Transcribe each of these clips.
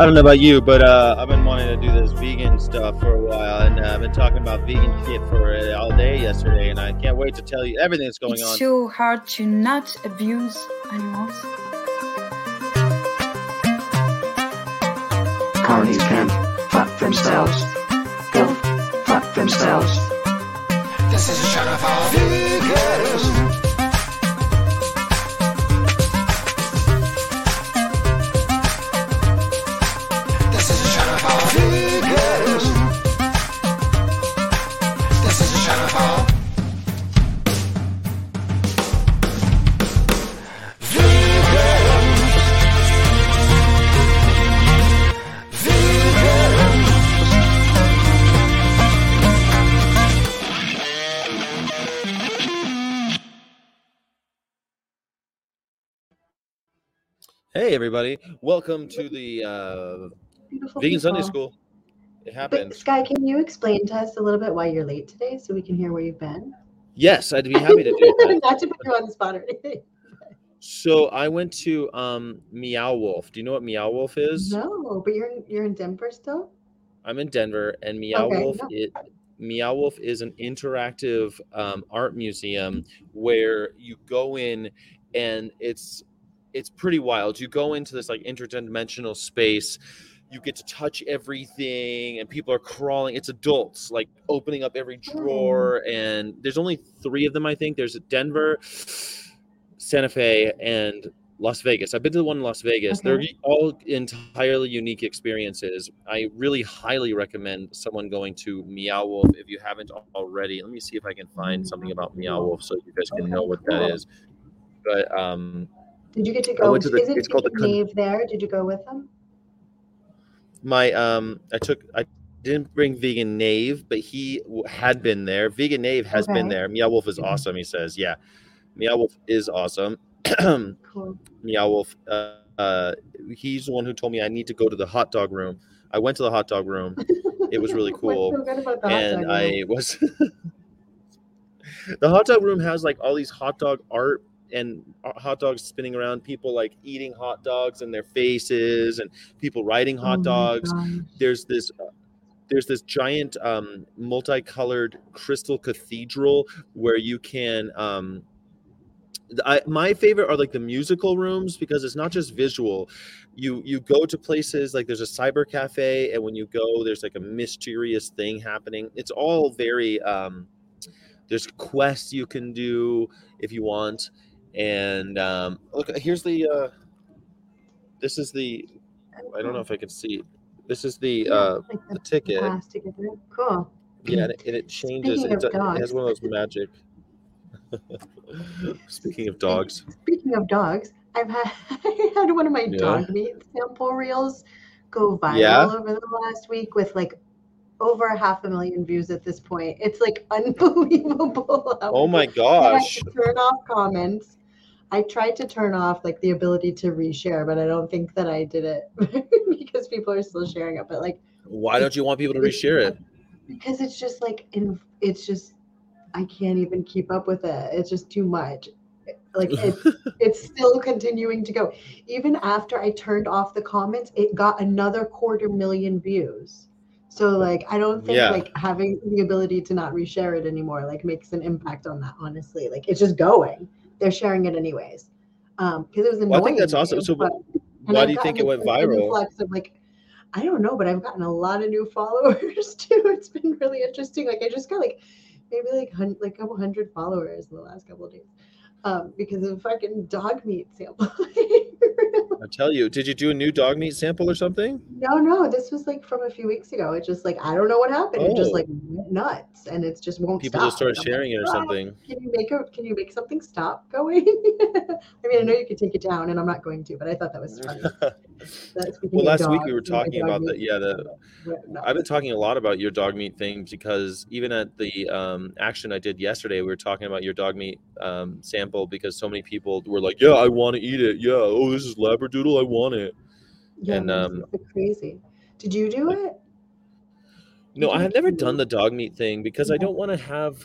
I don't know about you, but uh, I've been wanting to do this vegan stuff for a while, and uh, I've been talking about vegan shit for uh, all day yesterday, and I can't wait to tell you everything that's going it's on. so hard to not abuse animals. Carnies can fuck themselves. Go fuck themselves. This is a shot of all veganism. Hey, everybody! Welcome to the uh, Vegan Sunday. School. It But happened. Sky, can you explain to us a little bit why you're late today so we can hear where you've been? Yes, I'd be happy to do that. Not to put you on the spot or anything. So I went to um, Meow Wolf. Do you know what Meow Wolf is? No, but you're in, you're in Denver still? I'm in Denver, and Meow Okay, Wolf no. it Meow Wolf is an interactive um, art museum where you go in, and it's it's pretty wild. You go into this like interdimensional space. You get to touch everything, and people are crawling. It's adults like opening up every drawer, and there's only three of them. I think there's Denver, Santa Fe, and Las Vegas. I've been to the one in Las Vegas. They're all entirely unique experiences. I really highly recommend someone going to Meow Wolf if you haven't already. Let me see if I can find something about Meow Wolf so you guys can Okay, know what that is. But um, Did you get to go? to the- Isn't it's called the Nave there? Did you go with them? my um, I took I didn't bring Vegan Nave, but he had been there. Vegan Nave has been there. Meow Wolf is awesome. He says, yeah, Meow Wolf is awesome. Cool. Meow Wolf. Uh, uh, he's the one who told me I need to go to the hot dog room. I went to the hot dog room. It was really cool. So about the hot and I was the hot dog room has like all these hot dog art and hot dogs spinning around, people like eating hot dogs and their faces, and people riding Oh hot my dogs. There's this. Uh, there's this giant um, multicolored crystal cathedral where you can um, I, my favorite are like the musical rooms because it's not just visual you you go to places like there's a cyber cafe and when you go there's like a mysterious thing happening it's all very um there's quests you can do if you want and um look here's the uh this is the i don't know if i can see this is the uh the ticket pass to get in. Cool. yeah and it, and it changes it, it has one of those magic speaking of dogs Speaking of dogs, I've had I had one of my Yeah. dog meat sample reels go viral Yeah? over the last week with like over half a million views at this point. It's like unbelievable. oh my people- I had gosh turn off comments. I tried to turn off like the ability to reshare, but I don't think that I did it because people are still sharing it. But like why don't you want people to reshare it because it's just like in it's just I can't even keep up with it. It's just too much. Like it's it's still continuing to go. Even after I turned off the comments, it got another quarter million views. So like I don't think Yeah. like having the ability to not reshare it anymore like makes an impact on that, honestly. Like it's just going. They're sharing it anyways. Um, because it was annoying. Well, I think that's awesome. So, but- why do you think it went viral? of like I don't know, but I've gotten a lot of new followers too. It's been really interesting. Like I just got like maybe like hun- like a couple hundred followers in the last couple of days. Um, because of fucking dog meat sample. I tell you, did you do a new dog meat sample or something? no, no, this was like from a few weeks ago. It's just like I don't know what happened. It just Oh. like nuts and it's just won't People stop. just started I'm like, sharing it or "Ah, something. Can you make a can you make something stop going? I mean, I know you could take it down, and I'm not going to, but I thought that was funny. That well, last week we were talking about the yeah the. I've been talking a lot about your dog meat thing because even at the um, action I did yesterday, we were talking about your dog meat um, sample because so many people were like, "Yeah, I want to eat it. Yeah, oh, this is labradoodle. I want it." Yeah, and, um, crazy. Did you do it? No, I have never done the dog meat thing because I don't want to have.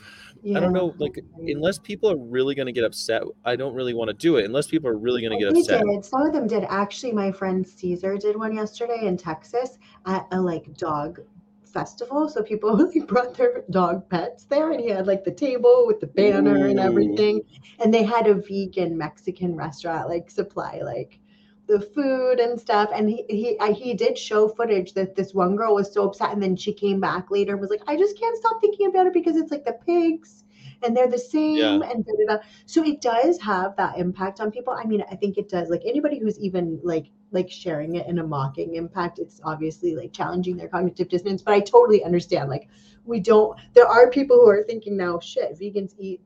I don't know, like unless people are really going to get upset, I don't really want to do it unless people are really going to get they upset. did. Some of them did. Actually, my friend Caesar did one yesterday in Texas at a like dog festival. So people like brought their dog pets there, and he had like the table with the banner and everything. And they had a vegan Mexican restaurant like supply like the food and stuff. And he he I, he did show footage that this one girl was so upset, and then she came back later and was like, "I just can't stop thinking about it because it's like the pigs." And they're the same, Yeah. and da, da, da. so it does have that impact on people. I mean, I think it does. Like anybody who's even like like sharing it in a mocking impact, it's obviously like challenging their cognitive dissonance. But I totally understand. Like we don't. There are people who are thinking now, shit, vegans eat,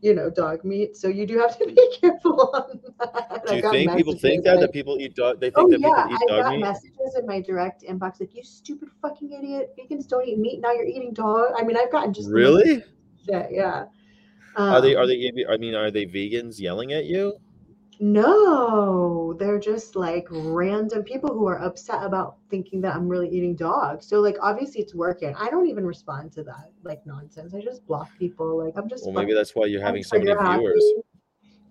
you know, dog meat. So you do have to be careful on that. Do you think people think that like, that people eat dog? They think Oh that yeah, people eat I dog got meat. messages in my direct inbox like, "You stupid fucking idiot! Vegans don't eat meat. Now you're eating dog." I mean, I've gotten just Really? shit. Yeah. Are they? Are Um, they? I mean, are they vegans yelling at you? No, they're just like random people who are upset about thinking that I'm really eating dog. So like obviously it's working. I don't even respond to that like nonsense. I just block people. Like I'm just Well, maybe that's why you're having so many viewers.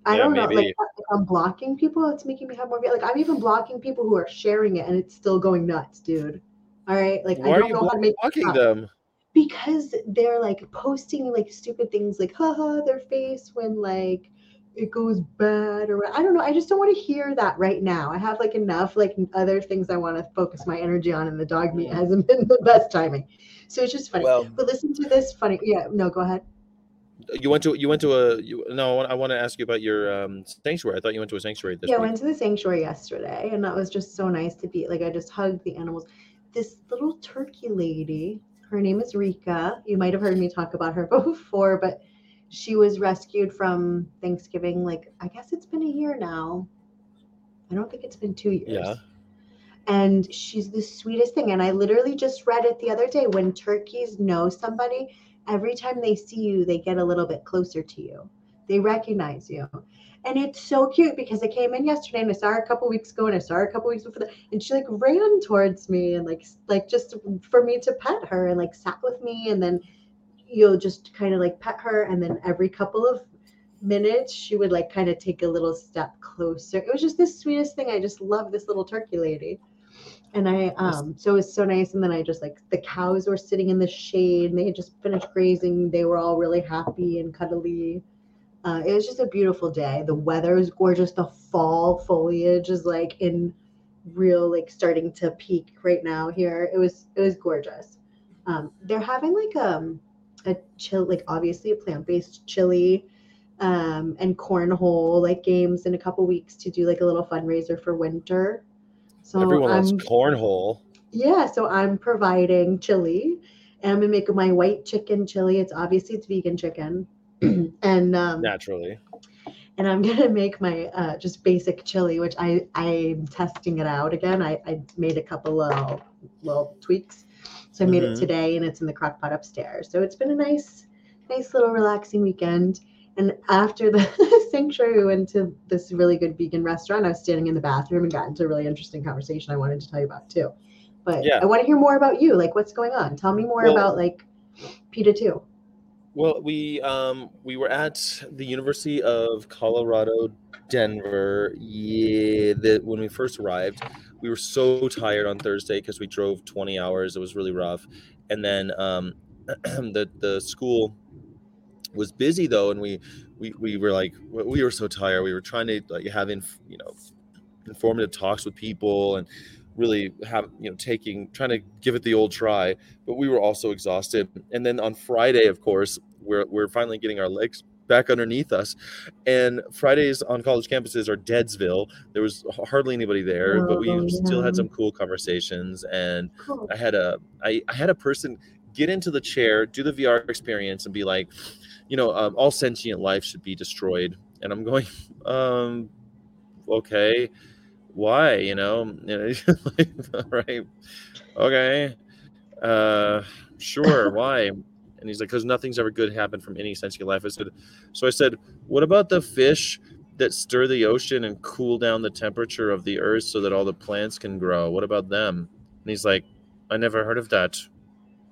I Yeah, don't know. Like maybe. if I'm blocking people, it's making me have more. Like I'm even blocking people who are sharing it, and it's still going nuts, dude. All right, like Why I don't you know how to make blocking them? because they're like posting like stupid things like haha their face when like it goes bad or I don't know. I just don't want to hear that right now. I have like enough like other things I want to focus my energy on and the dog meat hasn't been the best timing. So it's just funny. Well- but listen to this funny yeah, no, go ahead. You went to you went to a you, no. I want, I want to ask you about your um, sanctuary. I thought you went to a sanctuary this yeah, I went to the sanctuary yesterday, and that was just so nice to be like I just hugged the animals. This little turkey lady, her name is Rika. You might have heard me talk about her before, but she was rescued from Thanksgiving. Like I guess it's been a year now. I don't think it's been two years. Yeah. And she's the sweetest thing. And I literally just read it the other day. When turkeys know somebody, every time they see you, they get a little bit closer to you. They recognize you. And it's so cute because I came in yesterday and I saw her a couple weeks ago and I saw her a couple weeks before that. And she like ran towards me and like like just for me to pet her and like sat with me and then you'll just kind of like pet her and then every couple of minutes she would like kind of take a little step closer. It was just the sweetest thing. I just love this little turkey lady. And I um so it was so nice. And then I just like the cows were sitting in the shade and they had just finished grazing. They were all really happy and cuddly. Uh, it was just a beautiful day. The weather is gorgeous. The fall foliage is like in real like starting to peak right now here. It was it was gorgeous. Um, they're having like um a chill like obviously a plant-based chili um and cornhole like games in a couple weeks to do like a little fundraiser for winter. So Everyone I'm loves cornhole. yeah, so I'm providing chili, and I'm gonna make my white chicken chili. It's obviously it's vegan chicken, and um, Naturally. and I'm gonna make my uh, just basic chili, which I I'm testing it out again. I, I made a couple little little tweaks, so I made Mhm. it today, and it's in the crock pot upstairs. So it's been a nice nice little relaxing weekend. And after the sanctuary, we went to this really good vegan restaurant. I was standing in the bathroom and got into a really interesting conversation I wanted to tell you about too. But Yeah. I want to hear more about you. Like, what's going on? Tell me more Well- about like PETA too. Well, we um we were at the University of Colorado Denver. Yeah, the, when we first arrived, we were so tired on Thursday because we drove 20 hours. It was really rough, and then um the the school was busy though, and we we we were like we were so tired. We were trying to like have inf, you know informative talks with people and really have you know taking trying to give it the old try but we were also exhausted and then on friday of course we're, we're finally getting our legs back underneath us and fridays on college campuses are deadsville there was hardly anybody there but we Oh, still had some cool conversations and Cool. I had a I, I had a person get into the chair, do the VR experience, and be like, you know, um, all sentient life should be destroyed. And I'm going, um, okay, why? You know, like, all right, okay, uh, sure, why? And he's like, because nothing's ever good happened from any sentient life. I said, so I said, what about the fish? That stir the ocean and cool down the temperature of the earth so that all the plants can grow. What about them? And he's like, I never heard of that.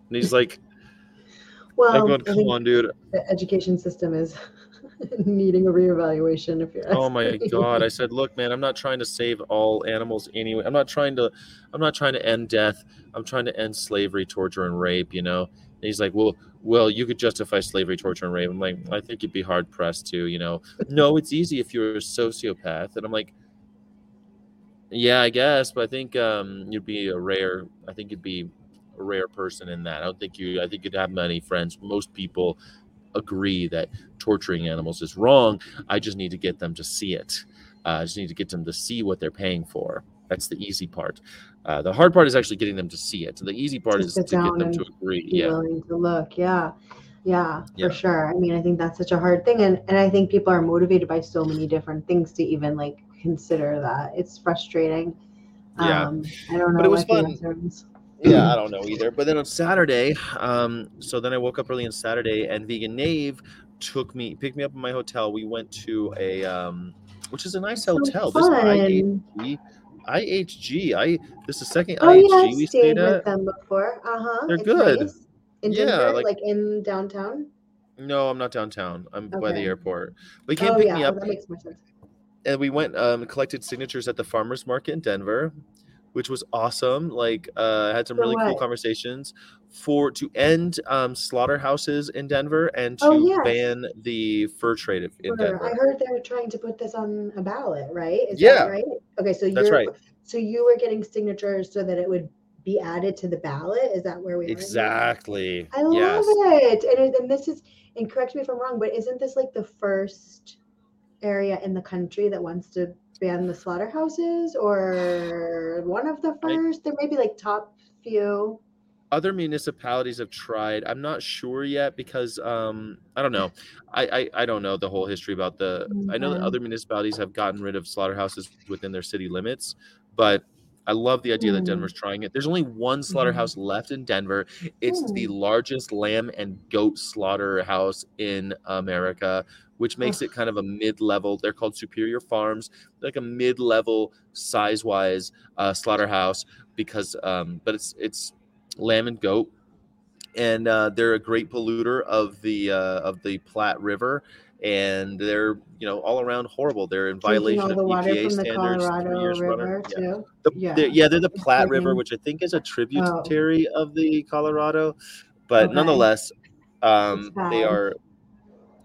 And he's like, Well, I'm going, come on, dude. the education system is needing a reevaluation. If you're Oh my god! I said, look, man, I'm not trying to save all animals anyway. I'm not trying to, I'm not trying to end death. I'm trying to end slavery, torture, and rape. You know. He's like, well, well, you could justify slavery, torture, and rape. I'm like, I think you'd be hard pressed to. You know. No, it's easy if you're a sociopath. And I'm like, yeah, I guess, but I think um, you'd be a rare. I think you'd be a rare person in that. I don't think you. I think you'd have many friends. Most people agree that torturing animals is wrong. I just need to get them to see it. Uh, I just need to get them to see what they're paying for. That's the easy part. Uh, the hard part is actually getting them to see it. The easy part To is to get them to agree. Yeah, willing to look. Yeah. Yeah, Yeah. for sure. I mean, I think that's such a hard thing. And, and I think people are motivated by so many different things to even like consider that. It's frustrating. Yeah. Um, I don't know. But it was fun. yeah. I don't know either. But then on Saturday, um, so then I woke up early on Saturday, and Vegan Nave took me, picked me up in my hotel. We went to a, um, which is a nice So hotel. This fun. IHG. I this is the second Oh IHG yeah, we stayed stayed with them before. Uh huh. They're good. In Yeah, Denver, like- like, in downtown. No, I'm not downtown. I'm by the airport. But he came Oh pick yeah, me oh, up. that makes more sense. and we went um collected signatures at the farmers market in denver which was awesome like uh had some really cool conversations for to end um slaughterhouses in denver and to Oh, yes. ban the fur trade in denver I heard they were trying to put this on a ballot, right? Is Yeah. that right? Okay, so That's you're right. so you were getting signatures so that it would be added to the ballot. Is that where we are? exactly I love yes it. And, and this is, and correct me if I'm wrong, but isn't this like the first area in the country that wants to ban the slaughterhouses or one of the I- first? There may be like top few. other municipalities have tried i'm not sure yet because um i don't know I, I i don't know the whole history about the i know that other municipalities have gotten rid of slaughterhouses within their city limits but i love the idea that Hmm. denver's trying it there's only one slaughterhouse left in denver it's the Hmm. largest lamb and goat slaughterhouse in america which makes it kind of a mid-level they're called superior farms like a mid-level size-wise uh, slaughterhouse because um but it's it's lamb and goat and uh, they're a great polluter of the uh, of the Platte River, and they're you know all around horrible. They're in violation all of EPA standards. three Colorado years running. River Yeah. The- Yeah. they're, yeah, they're the It's Platte River, which I think is a tributary of the Colorado, but Okay. nonetheless, um, they are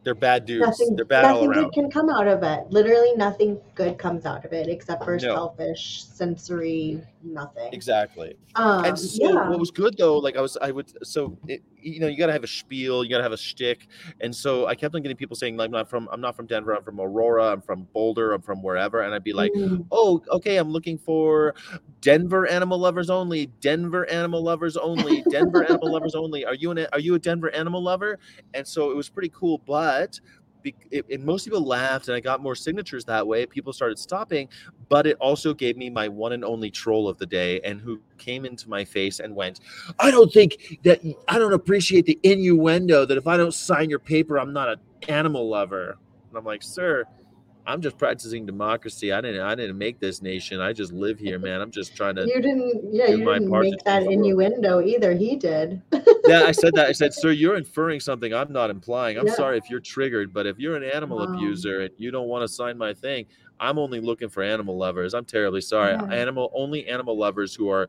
they're bad dudes. Nothing, they're bad all nothing around. good can come out of it. Literally nothing good comes out of it except for No. selfish, sensory, nothing. Exactly. Um, and so yeah. what was good though like i was i would so it, you know you got to have a spiel you got to have a shtick and so i kept on getting people saying like i'm not from i'm not from denver i'm from aurora i'm from boulder i'm from wherever and i'd be like Mm, oh okay i'm looking for denver animal lovers only denver animal lovers only denver animal lovers only are you an are you a denver animal lover and so it was pretty cool but it, it, most people laughed and i got more signatures that way people started stopping but it also gave me my one and only troll of the day and who came into my face and went i don't think that i don't appreciate the innuendo that if i don't sign your paper i'm not an animal lover and i'm like sir i'm just practicing democracy i didn't i didn't make this nation i just live here man i'm just trying to you didn't, yeah, you didn't make that change the world. innuendo either. He did. yeah i said that i said sir you're inferring something i'm not implying i'm Yeah. sorry if you're triggered but if you're an animal Wow. abuser and you don't want to sign my thing i'm only looking for animal lovers i'm terribly sorry Yeah. animal only animal lovers who are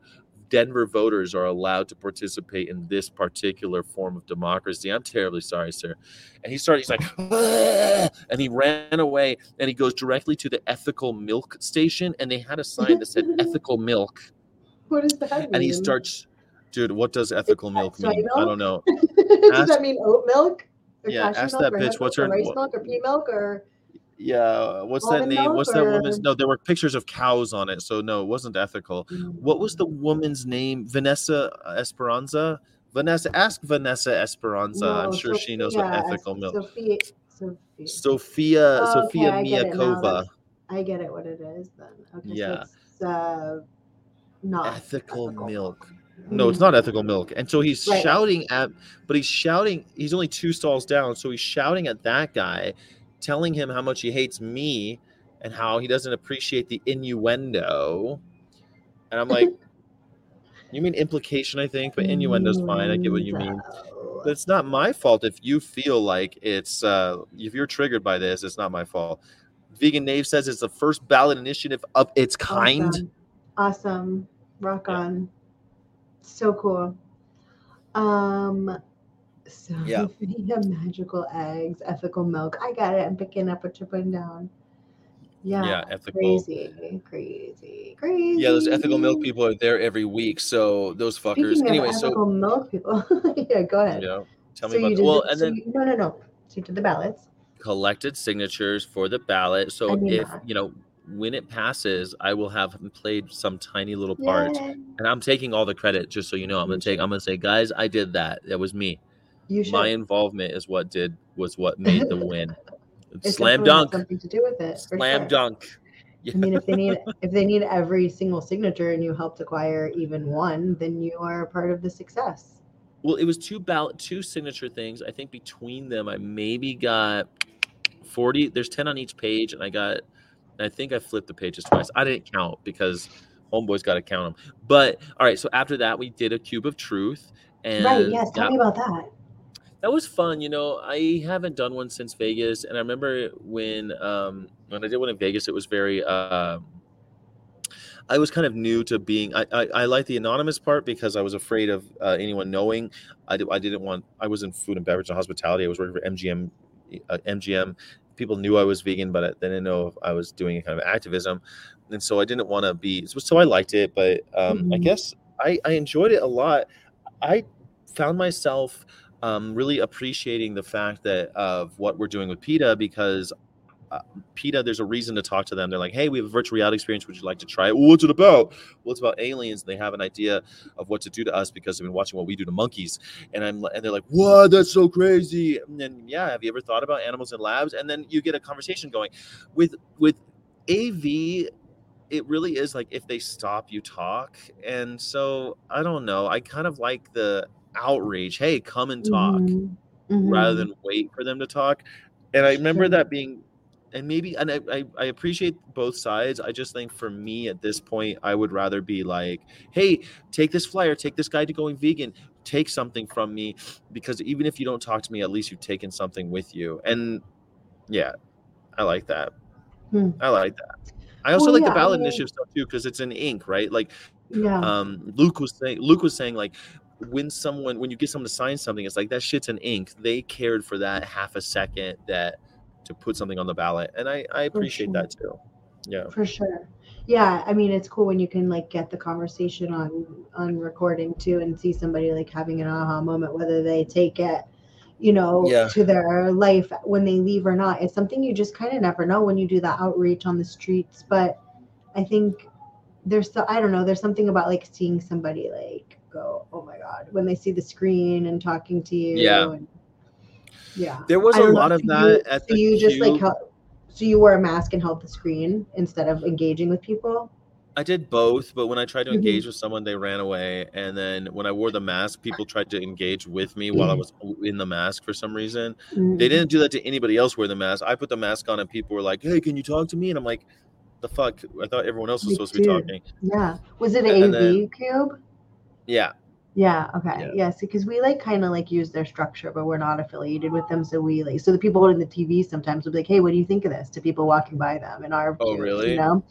denver voters are allowed to participate in this particular form of democracy i'm terribly sorry sir and he started he's like "Ah!" and he ran away and he goes directly to the ethical milk station and they had a sign that said ethical milk What does that mean? and he starts dude what does ethical milk mean i don't know does ask- that mean oat milk? Or Yeah, ask milk that or bitch, what's her- rice milk or pea milk or Yeah, what's that name? milk What's that woman's? No, there were pictures of cows on it, so no, it wasn't ethical. What was the woman's name? Vanessa Esperanza. Vanessa, ask Vanessa Esperanza. I'm No, sure she knows what ethical milk. Sophia, Sophia. Sophia, Oh, Sophia okay, I get it. Miakova. I get it what it is then. Okay, Yeah. so uh, not Ethical ethical. milk. No, it's not ethical milk. And so he's Right. shouting at, but he's shouting. He's only two stalls down, so he's shouting at that guy, telling him how much he hates me and how he doesn't appreciate the innuendo. And I'm like, You mean implication, I think, but innuendo's fine. I get what you mean. But it's not my fault if you feel like it's uh if you're triggered by this, it's not my fault. Vegan Nave says it's the first ballot initiative of its kind. Awesome. Awesome. Rock Yeah. on. So cool. Um so Yeah. magical eggs, ethical milk. I got it. I'm picking up what you're putting down. Yeah. Yeah, ethical. Crazy, crazy, crazy. Yeah, those ethical milk people are there every week. So those fuckers. Speaking anyway, of so ethical milk people, yeah, go ahead. yeah, tell So me about did well, the- and so then you- no, no, no. So you did the ballots. collected signatures for the ballot. So if that. you know when it passes, I will have played some tiny little part, Yay. and I'm taking all the credit. Just so you know, I'm gonna take. I'm gonna say, guys, I did that. That was me. My involvement is what did was what made the win. It Slam dunk. Something to do with it. Slam sure. dunk. Yeah. I mean, if they need if they need every single signature and you helped acquire even one, then you are a part of the success. Well, it was two ballot, two signature things. I think between them, I maybe got forty. There's ten on each page, and I got. I think I flipped the pages twice. I didn't count because homeboys got to count them. But all right, so after that, we did a cube of truth, and right? Yes. Tell that, me about that. that was fun. You know, I haven't done one since Vegas, and I remember when um when I did one in Vegas, it was very. Uh, I was kind of new to being. I I, I like the anonymous part because I was afraid of uh, anyone knowing. I, I didn't want. I was in food and beverage and hospitality. I was working for MGM. Uh, MGM. People knew I was vegan, but they didn't know if I was doing a kind of activism, and so I didn't want to be. So, I liked it, but um, I Mhm. guess I, I enjoyed it a lot. I found myself um, really appreciating the fact that of what we're doing with PETA because uh, PETA, there's a reason to talk to them. They're like, hey, we have a virtual reality experience. Would you like to try it? Well, what's it about? Well, it's about aliens. And They have an idea of what to do to us because they've been watching what we do to monkeys. And I'm and they're like, what? That's so crazy. And then yeah, have you ever thought about animals in labs? And then you get a conversation going with with AV. It really is like if they stop, you talk. And so I don't know. I kind of like the outreach. Hey, come and talk Mhm. Mhm. rather than wait for them to talk. And I remember that being, and maybe, and I, I, I appreciate both sides. I just think for me at this point, I would rather be like, hey, take this flyer, take this guide to going vegan, take something from me, because even if you don't talk to me, at least you've taken something with you. And yeah, I like that. Hmm. I like that. I also Well, like yeah, the I ballot mean- initiative stuff too, because it's in ink, right? Like yeah. um luke was saying luke was saying like when someone when you get someone to sign something it's like that shit's in ink they cared for that half a second that to put something on the ballot and i i appreciate sure. that too yeah for sure yeah i mean it's cool when you can like get the conversation on on recording too and see somebody like having an aha moment whether they take it you know Yeah. to their life when they leave or not it's something you just kind of never know when you do that outreach on the streets but i think there's so i don't know there's something about like seeing somebody like go oh my god when they see the screen and talking to you Yeah. and, yeah there was a don't know, lot of that you, at so the you just like held, so you wear a mask and held the screen instead of engaging with people. i did both but when i tried to Mhm. engage with someone they ran away and then when i wore the mask people tried to engage with me while i was in the mask for some reason Mm. they didn't do that to anybody else wear the mask i put the mask on and people were like hey can you talk to me and i'm like the fuck i thought everyone else was Me supposed to be talking Yeah. Was it an then- cube? yeah Yeah. Okay. Yeah. Yes, because we like kind of like use their structure, but we're not affiliated with them. So we like so the people holding the TV sometimes will be like, "Hey, what do you think of this?" To people walking by them in our Oh, really? You know.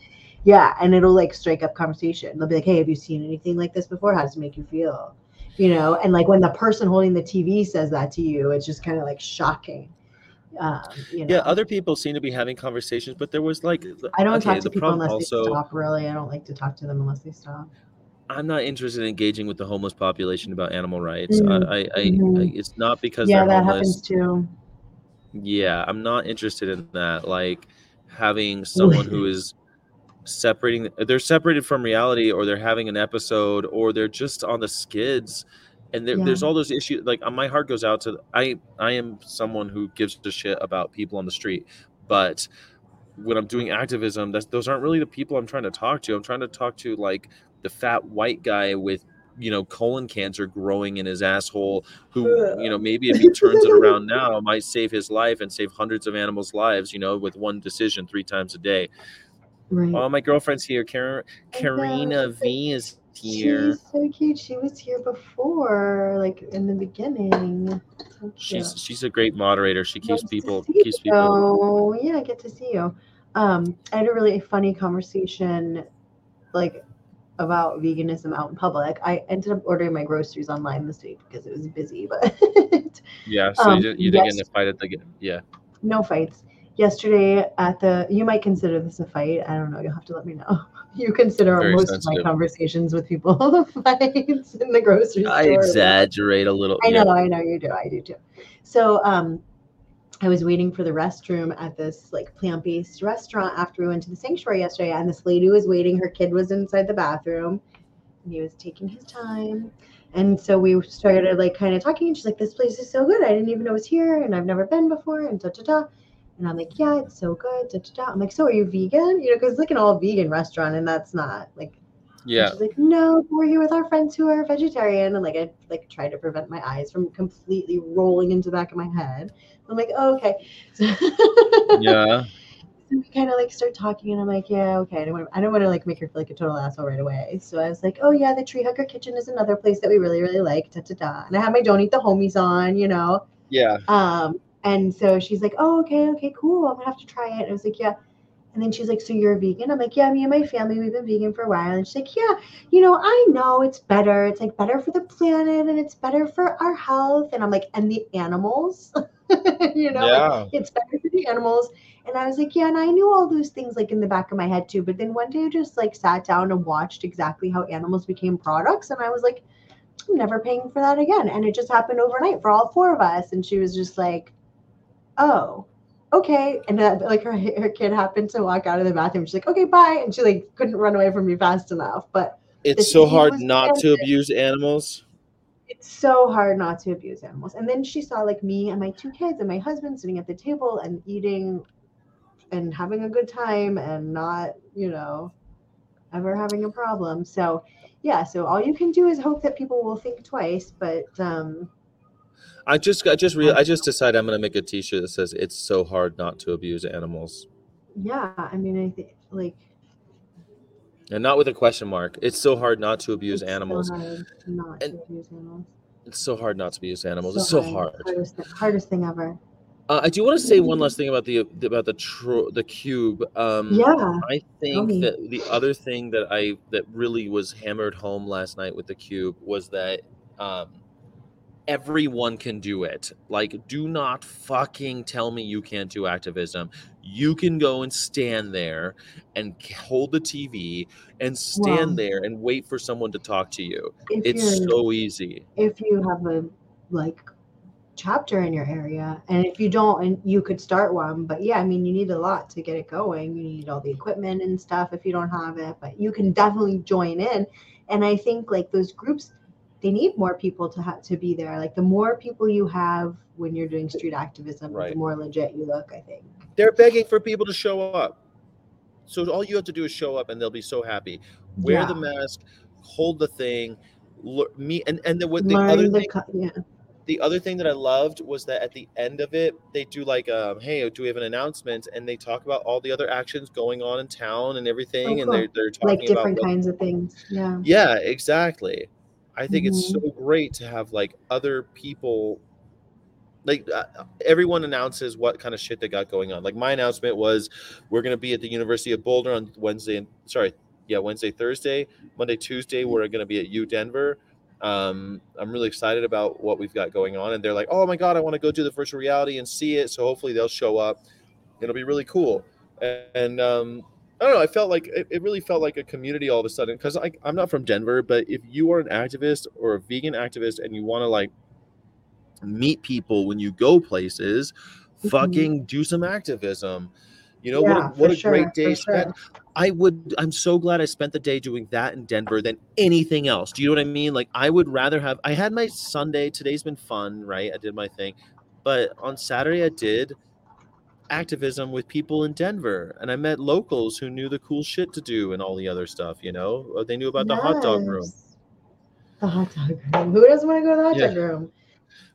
Yeah, and it'll like strike up conversation. They'll be like, "Hey, have you seen anything like this before? How does it make you feel?" You know, and like when the person holding the TV says that to you, it's just kind of like shocking. Um, you know? Yeah, other people seem to be having conversations, but there was like I don't okay, talk to people unless also they stop. Really, I don't like to talk to them unless they stop. I'm not interested in engaging with the homeless population about animal rights. Mhm, I, I, mhm. I it's not because yeah, that homeless. happens too. Yeah, I'm not interested in that. Like having someone who is separating they're separated from reality or they're having an episode or they're just on the skids and Yeah. there's all those issues like uh, my heart goes out to i i am someone who gives a shit about people on the street but when i'm doing activism that's those aren't really the people i'm trying to talk to i'm trying to talk to like the fat white guy with you know colon cancer growing in his asshole who you know maybe if he turns it around now might save his life and save hundreds of animals lives you know with one decision three times a day Right. all my girlfriends here Karen, karina v is here. She's so cute. She was here before, like in the beginning. So She's she's a great moderator. She keeps Nice people keeps people. Oh, yeah, I get to see you. Um, I had a really funny conversation, like about veganism out in public. I ended up ordering my groceries online this week because it was busy, but Yeah, so Um, you, did, you didn't get in a fight at the g- yeah. no fights. Yesterday at the, you might consider this a fight. I don't know. You'll have to let me know. You consider Very most of my conversations with people fights in the grocery store. I exaggerate a little. I yeah. know, I know you do. I do too. So, um, I was waiting for the restroom at this like plant-based restaurant after we went to the sanctuary yesterday, and this lady was waiting. Her kid was inside the bathroom, and he was taking his time. And so we started like kind of talking, and she's like, "This place is so good. I didn't even know it was here, and I've never been before." And da da da. And I'm like, "Yeah, it's so good." Da da da. I'm like, "So are you vegan? You know, because it's like an all vegan restaurant, and that's not like Yeah. she's like, no, we're here with our friends who are vegetarian. And like, I like try to prevent my eyes from completely rolling into the back of my head. I'm like, oh, okay. So, Yeah. so we kind of like start talking, and I'm like, yeah, okay. I don't want, to I don't want to like make her feel like a total asshole right away. So I was like, oh yeah, the Tree Hugger Kitchen is another place that we really, really like. Da da da. And I had my Don't Eat the Homies on, you know. Yeah. Um, and so she's like, oh, okay, okay, cool. I'm gonna have to try it. And I was like, yeah. And then she's like, so you're a vegan? I'm like, yeah, me and my family, we've been vegan for a while. And she's like, yeah, you know, I know it's better. It's like better for the planet and it's better for our health. And I'm like, and the animals, you know, like, it's better for the animals. And I was like, yeah, and I knew all those things like in the back of my head too. But then one day I just like sat down and watched exactly how animals became products. And I was like, I'm never paying for that again. And it just happened overnight for all four of us. And she was just like, oh, okay. And like her, her kid happened to walk out of the bathroom. She's like, okay, bye. And she like couldn't run away from me fast enough. But It's so hard not to abuse animals. it's so hard not to abuse animals. And then she saw like me and my two kids and my husband sitting at the table and eating and having a good time and not, you know, ever having a problem. So yeah, so all you can do is hope that people will think twice. But um I just I just real I just decided I'm gonna make a T-shirt that says "It's so hard not to abuse animals," yeah, I mean I think like and not with a question mark. It's so hard not to abuse it's animals. hard not And- to abuse animals. It's so hard not to abuse animals. it's so hard. Hardest, thi- hardest thing ever. Uh, I do want to say one last thing about the about the tro- the cube. Um, Yeah. I think that the other thing that I that really was hammered home last night with the cube was that um, everyone can do it. Like, do not fucking tell me you can't do activism. You can go and stand there and hold the TV and stand Wow. there and wait for someone to talk to you. If It's so easy. if you have a like chapter in your area and if you don't and you could start one but yeah i mean you need a lot to get it going you need all the equipment and stuff if you don't have it but you can definitely join in and i think like those groups they need more people to have to be there like the more people you have when you're doing street activism Right. the more legit you look i think They're begging for people to show up. So all you have to do is show up, and they'll be so happy. Wear the mask, hold the thing, look, me, and and the, what the Learn other the thing, co- yeah the other thing that I loved was that at the end of it, they do like, um, hey, do we have an announcement? And they talk about all the other actions going on in town and everything, Oh, and they're they're talking like about different what- kinds of things yeah yeah, exactly. I think it's Mhm. so great to have like other people. Like uh, everyone announces what kind of shit they got going on. Like my announcement was, we're gonna be at the University of Boulder on Wednesday and sorry, yeah, Wednesday, Thursday, Monday, Tuesday. We're gonna be at U Denver. Um, I'm really excited about what we've got going on, and they're like, oh my god, I want to go do the virtual reality and see it. So hopefully they'll show up. It'll be really cool. And um, I don't know. I felt like it, it really felt like a community all of a sudden because I'm not from Denver, but if you are an activist or a vegan activist and you want to like meet people when you go places, Mhm. fucking do some activism. You know Yeah, what? A, what a sure, great day spent. I would. I'm so glad I spent the day doing that in Denver than anything else. Do you know what I mean? Like I would rather have. I had my Sunday. Today's been fun, right? I did my thing, but on Saturday I did activism with people in Denver, and I met locals who knew the cool shit to do and all the other stuff. You know, Uh, they knew about the hot dog room. The hot dog room. Who doesn't want to go to the hot Yeah. dog room?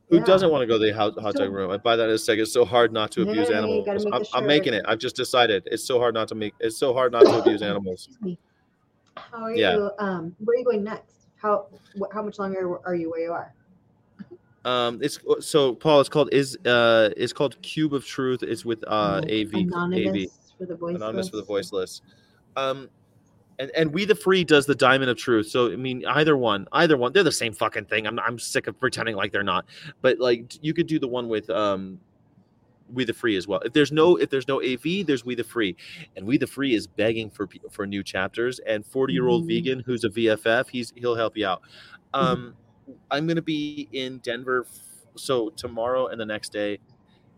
Who Yeah. doesn't want to go to the hot, hot dog room? I buy that in a second. It's so hard not to abuse Yeah, animals. I'm, the I'm making it. I've just decided. It's so hard not to make. It's so hard not to abuse animals. How are you? Um, where are you going next? How how much longer are you where you are? Um, it's so Paul. It's called is uh, it's called Cube of Truth. It's with uh, Oh, AV anonymous AV for the voiceless. anonymous for the voiceless. Um, and and we the free does the Diamond of Truth. So I mean, either one, either one, they're the same fucking thing. I'm I'm sick of pretending like they're not. But like, you could do the one with um, we the free as well. If there's no if there's no AV, there's we the free, and we the free is begging for for new chapters. And 40 year old Mhm. vegan who's a VFF, he's he'll help you out. Mhm. Um, I'm gonna be in Denver, f- so tomorrow and the next day,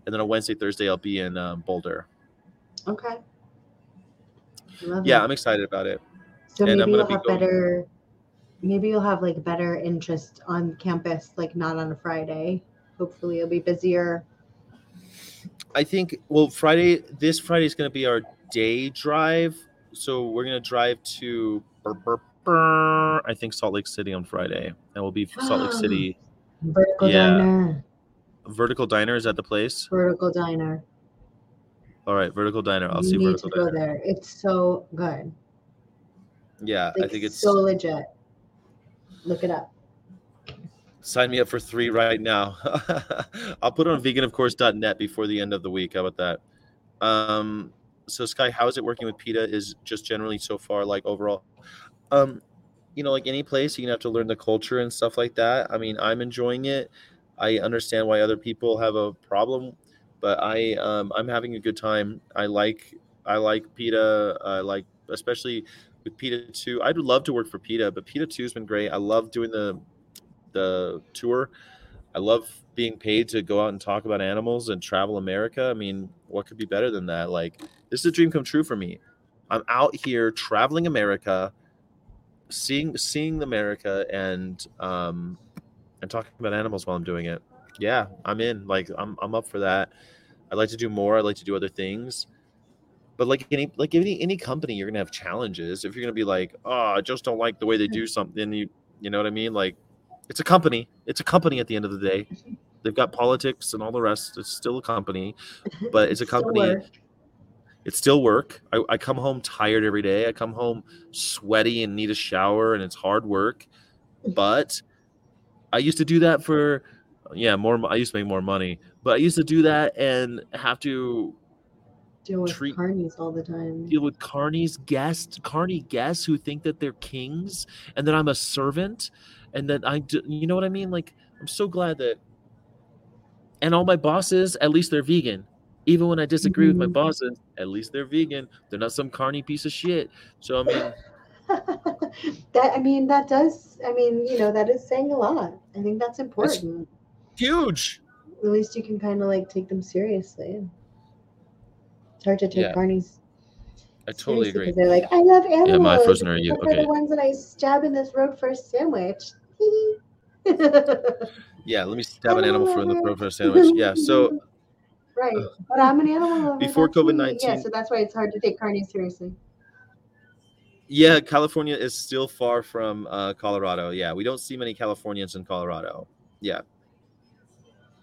and then on Wednesday, Thursday, I'll be in um, Boulder. Okay. Love Yeah. I'm excited about it. So and I'm maybe you'll be have going- better. Maybe you'll have like better interest on campus, like not on a Friday. Hopefully, it'll be busier. I think well, Friday. This Friday is going to be our day drive, so we're going to drive to brr, I think Salt Lake City on Friday, and we'll be Salt Lake City Vertical Yeah. diner. Vertical Diner. Is that the place? Vertical diner. All right, Vertical Diner. I'll you see need Vertical to go Diner. there. It's so good. Yeah, Like, I think it's so legit. Look it up. sign me up for three right now. I'll put it on veganofcourse.net before the end of the week. How about that? Um, so Sky, how is it working with PETA? Is just generally so far like overall, um, you know, like any place, you have to learn the culture and stuff like that. I mean, I'm enjoying it. I understand why other people have a problem, but I um, I'm having a good time. I like I like PETA. I like especially with PETA two. I'd love to work for PETA, but PETA two has been great. I love doing the the tour. I love being paid to go out and talk about animals and travel America. I mean, what could be better than that? Like, this is a dream come true for me. I'm out here traveling America, seeing seeing America, and um, and talking about animals while I'm doing it. Yeah, I'm in. Like, I'm I'm up for that. I'd like to do more. I'd like to do other things. But like any like any any company, you're gonna have challenges. If you're gonna be like, oh, I just don't like the way they do something, you you know what I mean? Like, it's a company. It's a company at the end of the day. They've got politics and all the rest. It's still a company, but it's a company. It's still work. I, I come home tired every day. I come home sweaty and need a shower, and it's hard work. But I used to do that for, yeah, more. I used to make more money, but I used to do that and have to Deal with treat- carnies all the time. deal with Carney's guests, Carney guests who think that they're kings and that I'm a servant and that I, do, you know what I mean? Like, I'm so glad that, and all my bosses, at least they're vegan. Even when I disagree with my Mhm. bosses, at least they're vegan. They're not some carny piece of shit. So, I mean, that I mean, that does. I mean, you know, that is saying a lot. I think that's important. huge. At least you can kind of like take them seriously. It's hard to take Yeah. carnies. I totally agree. They're like, I love animals. Yeah, my frozen are you. except Okay. the ones that I stab in this road for a sandwich. Yeah, let me stab an animal for the for a sandwich. Yeah, so right, but I'm an animal lover. Before. COVID-19 yeah, so that's why it's hard to take carnies seriously. yeah, California is still far from uh, Colorado. Yeah, we don't see many Californians in Colorado. Yeah.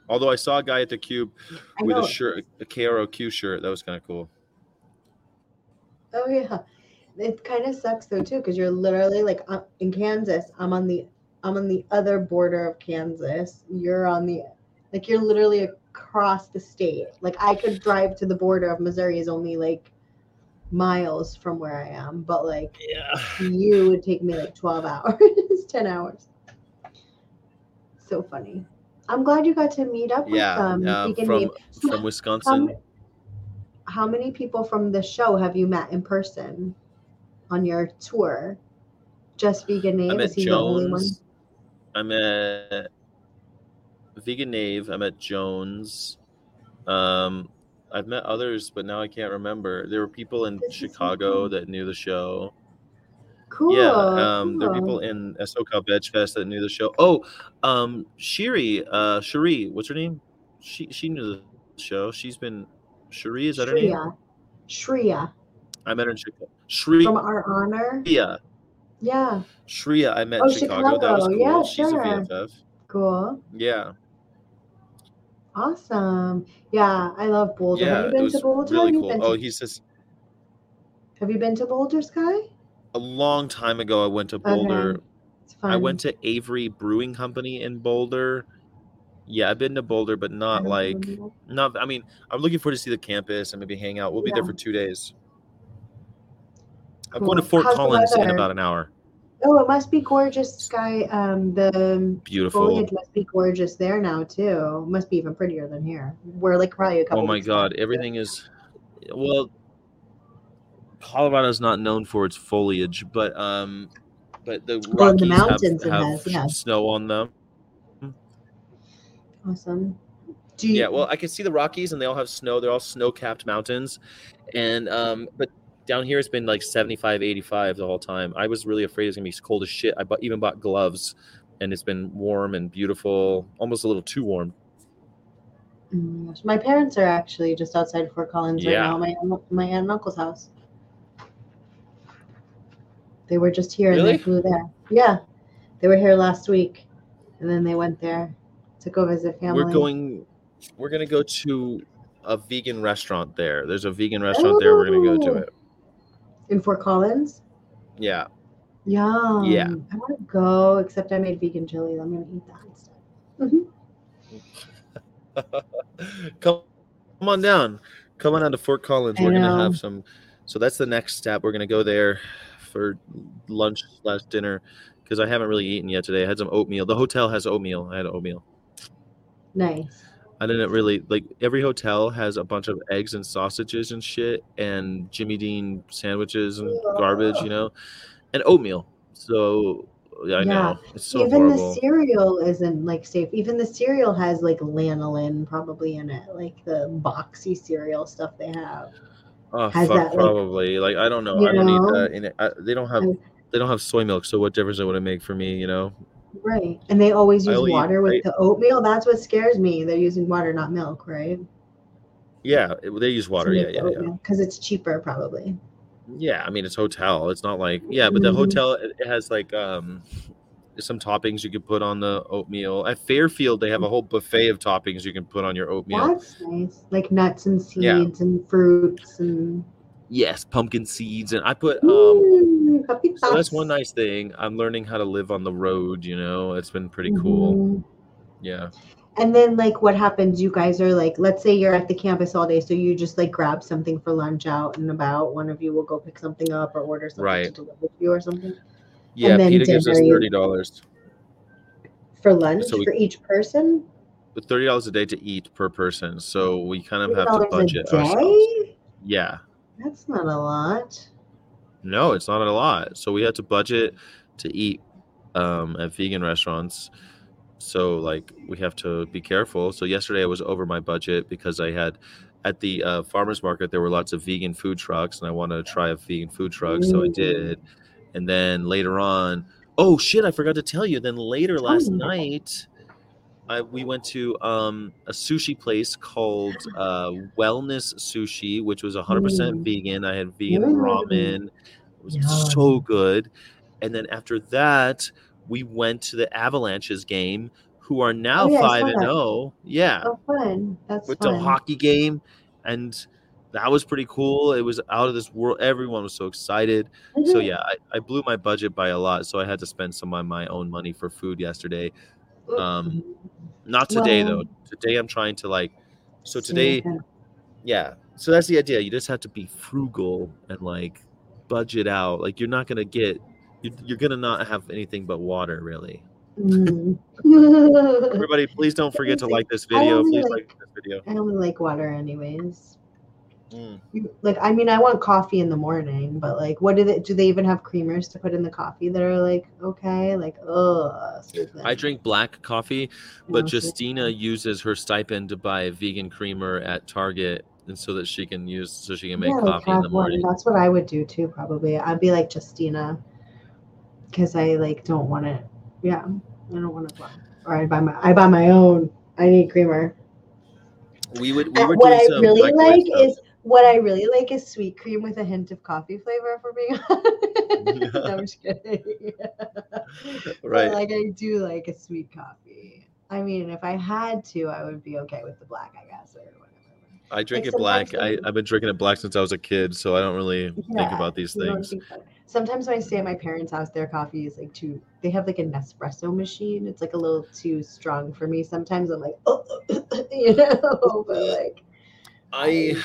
Although I saw a guy at the Cube I with a shirt, a KROQ shirt. That was kind of cool. Oh yeah, it kind of sucks though too, because you're literally like uh, in Kansas. I'm on the I'm on the other border of Kansas. You're on the like you're literally across the state. Like I could drive to the border of Missouri is only like miles from where I am, but like Yeah. you would take me like 12 hours, 10 hours. So funny. I'm glad you got to meet up with Yeah. them. Um, Vegan from Babe. from Wisconsin. Um, how many people from the show have you met in person on your tour? Just Vegan I Name? met Is the only one? Jones. I met Vegan Nave. I met Jones. Um, I've met others, but now I can't remember. There were people in This Chicago that knew the show. Cool. Yeah, um, there were people in SoCal Veg Fest that knew the show. Oh, um, Shiri, uh, Cherie, what's her name? She she knew the show. She's been Cherie, is that her name? Shreya. Shreya. I met her in Chicago. Shri, From Our Honor. Shreya, Yeah. Shreya. I met Oh, in Chicago. That was Chicago. cool. Yeah, She's sure. a VFF. Cool. Yeah, Awesome. Yeah, I love Boulder. yeah, have you been to Boulder? really cool. been Oh, to- he says, Have you been to Boulder Sky? a long time ago, I went to Boulder. It's fun. I went to Avery Brewing Company in Boulder. Yeah, I've been to Boulder, but not like remember. not. I mean, I'm looking forward to see the campus and maybe hang out. We'll be there for two days. I'm going to Fort How's Collins in about an hour. Oh, it must be gorgeous, Sky. Um, the Beautiful. foliage must be gorgeous there now too. Must be even prettier than here. We're like probably a couple. Oh my God, everything is well. Colorado's not known for its foliage, but um, but the Well, Rockies the mountains have, have has, yeah. snow on them. Awesome. Do you, Yeah, well, I can see the Rockies, and they all have snow. They're all snow-capped mountains, and um, but down here it's been like 75, 85 the whole time. I was really afraid it's gonna be cold as shit. I bought, even bought gloves, and it's been warm and beautiful, almost a little too warm. Oh my parents are actually just outside Fort Collins right now. My my aunt and uncle's house. They were just here and they flew there. Yeah, they were here last week, and then they went there to go visit family. We're going. We're gonna go to a vegan restaurant there. There's a vegan restaurant there. We're gonna go to it. In Fort Collins. Yeah. Yum. Yeah. I want to go, except I made vegan chili. I'm gonna eat that instead. come, mm-hmm. come on down. Come on down to Fort Collins. I We're gonna have some. So that's the next step. We're gonna go there for lunch slash dinner because I haven't really eaten yet today. I had some oatmeal. The hotel has oatmeal. I had oatmeal. Nice. I didn't really like every hotel has a bunch of eggs and sausages and shit and Jimmy Dean sandwiches and garbage, you know, and oatmeal. So yeah, I Yeah. know it's so Even horrible. the cereal isn't like safe. Even the cereal has like lanolin probably in it, like the boxy cereal stuff they have. Oh has fuck, that, like- probably. Like I don't know. I don't know? need that. In it. I, they don't have I- they don't have soy milk, so what difference it would it make for me? You know? Right. And they always use eat- water with I- the oatmeal. That's what scares me. They're using water, not milk, right? Yeah, it- they use water. Yeah, yeah, yeah. Because it's cheaper, probably. Yeah, I mean it's hotel. It's not like yeah, but the Mhm. hotel it, it has like um some toppings you can put on the oatmeal. At Fairfield, they have a whole buffet of toppings you can put on your oatmeal. That's nice. Like nuts and Yeah. seeds and fruits and. Yes, pumpkin seeds, and I put um. Mm. So that's one nice thing. I'm learning how to live on the road. You know, it's been pretty cool. Mhm. Yeah. And then, like, what happens? You guys are like, let's say you're at the campus all day, so you just like grab something for lunch out and about. One of you will go pick something up or order something to deliver to you or something Yeah, Peter gives us thirty dollars. for lunch So we- for each person. Thirty dollars a day to eat per person. So we kind of have to budget ourselves. Yeah. That's not a lot. No, it's not a lot. So we had to budget to eat um, at vegan restaurants. So like we have to be careful. So yesterday I was over my budget because I had at the uh, farmers market there were lots of vegan food trucks and I wanted to try a vegan food truck, so I Mm. did. And then later on, oh shit, I forgot to tell you. Then later last me. night, I, we went to um, a sushi place called uh, Wellness Sushi, which was 100% Mm. vegan. I had vegan Mm. ramen. It was Yum. so good. And then after that, we went to the Avalanches game, who are now Oh, yeah, 5 and 0. Yeah, Oh, fun. That's with fun. the hockey game, and that was pretty cool. It was out of this world. Everyone was so excited. So Mhm. yeah, I, I blew my budget by a lot. So I had to spend some of my own money for food yesterday. Um, Not today Well- though. Today I'm trying to like. So today, yeah. So that's the idea. You just have to be frugal and like budget out. Like you're not gonna get. You're, you're gonna not have anything but water, really. Mm. Everybody, please don't forget to like this video. Please like- like this video. I only like water, anyways. Mm. Like, I mean, I want coffee in the morning, but like, what do they do? They even have creamers to put in the coffee that are like okay, like ugh. I drink black coffee, but know, so- Justina uses her stipend to buy a vegan creamer at Target, and so that she can use so she can make Yeah, like, coffee in the have one. That's what I would do too, probably. I'd be like Justina, because I like don't want it. Yeah, I don't want to buy. Or I buy my I buy my own. I need creamer. We would we Uh, were what doing I some really like stuff. is what I mm. really like is sweet cream with a hint of coffee flavor. For being honest, no, I'm just kidding. But, right. like I do like a sweet coffee. I mean, if I had to, I would be okay with the black, I guess, or whatever. I drink like it black. I, I've been drinking it black since I was a kid, so I don't really think about these things. think about it. sometimes when I stay at my parents' house, their coffee is like too. They have like a Nespresso machine. It's like a little too strong for me. Sometimes I'm like, oh, you know, but like I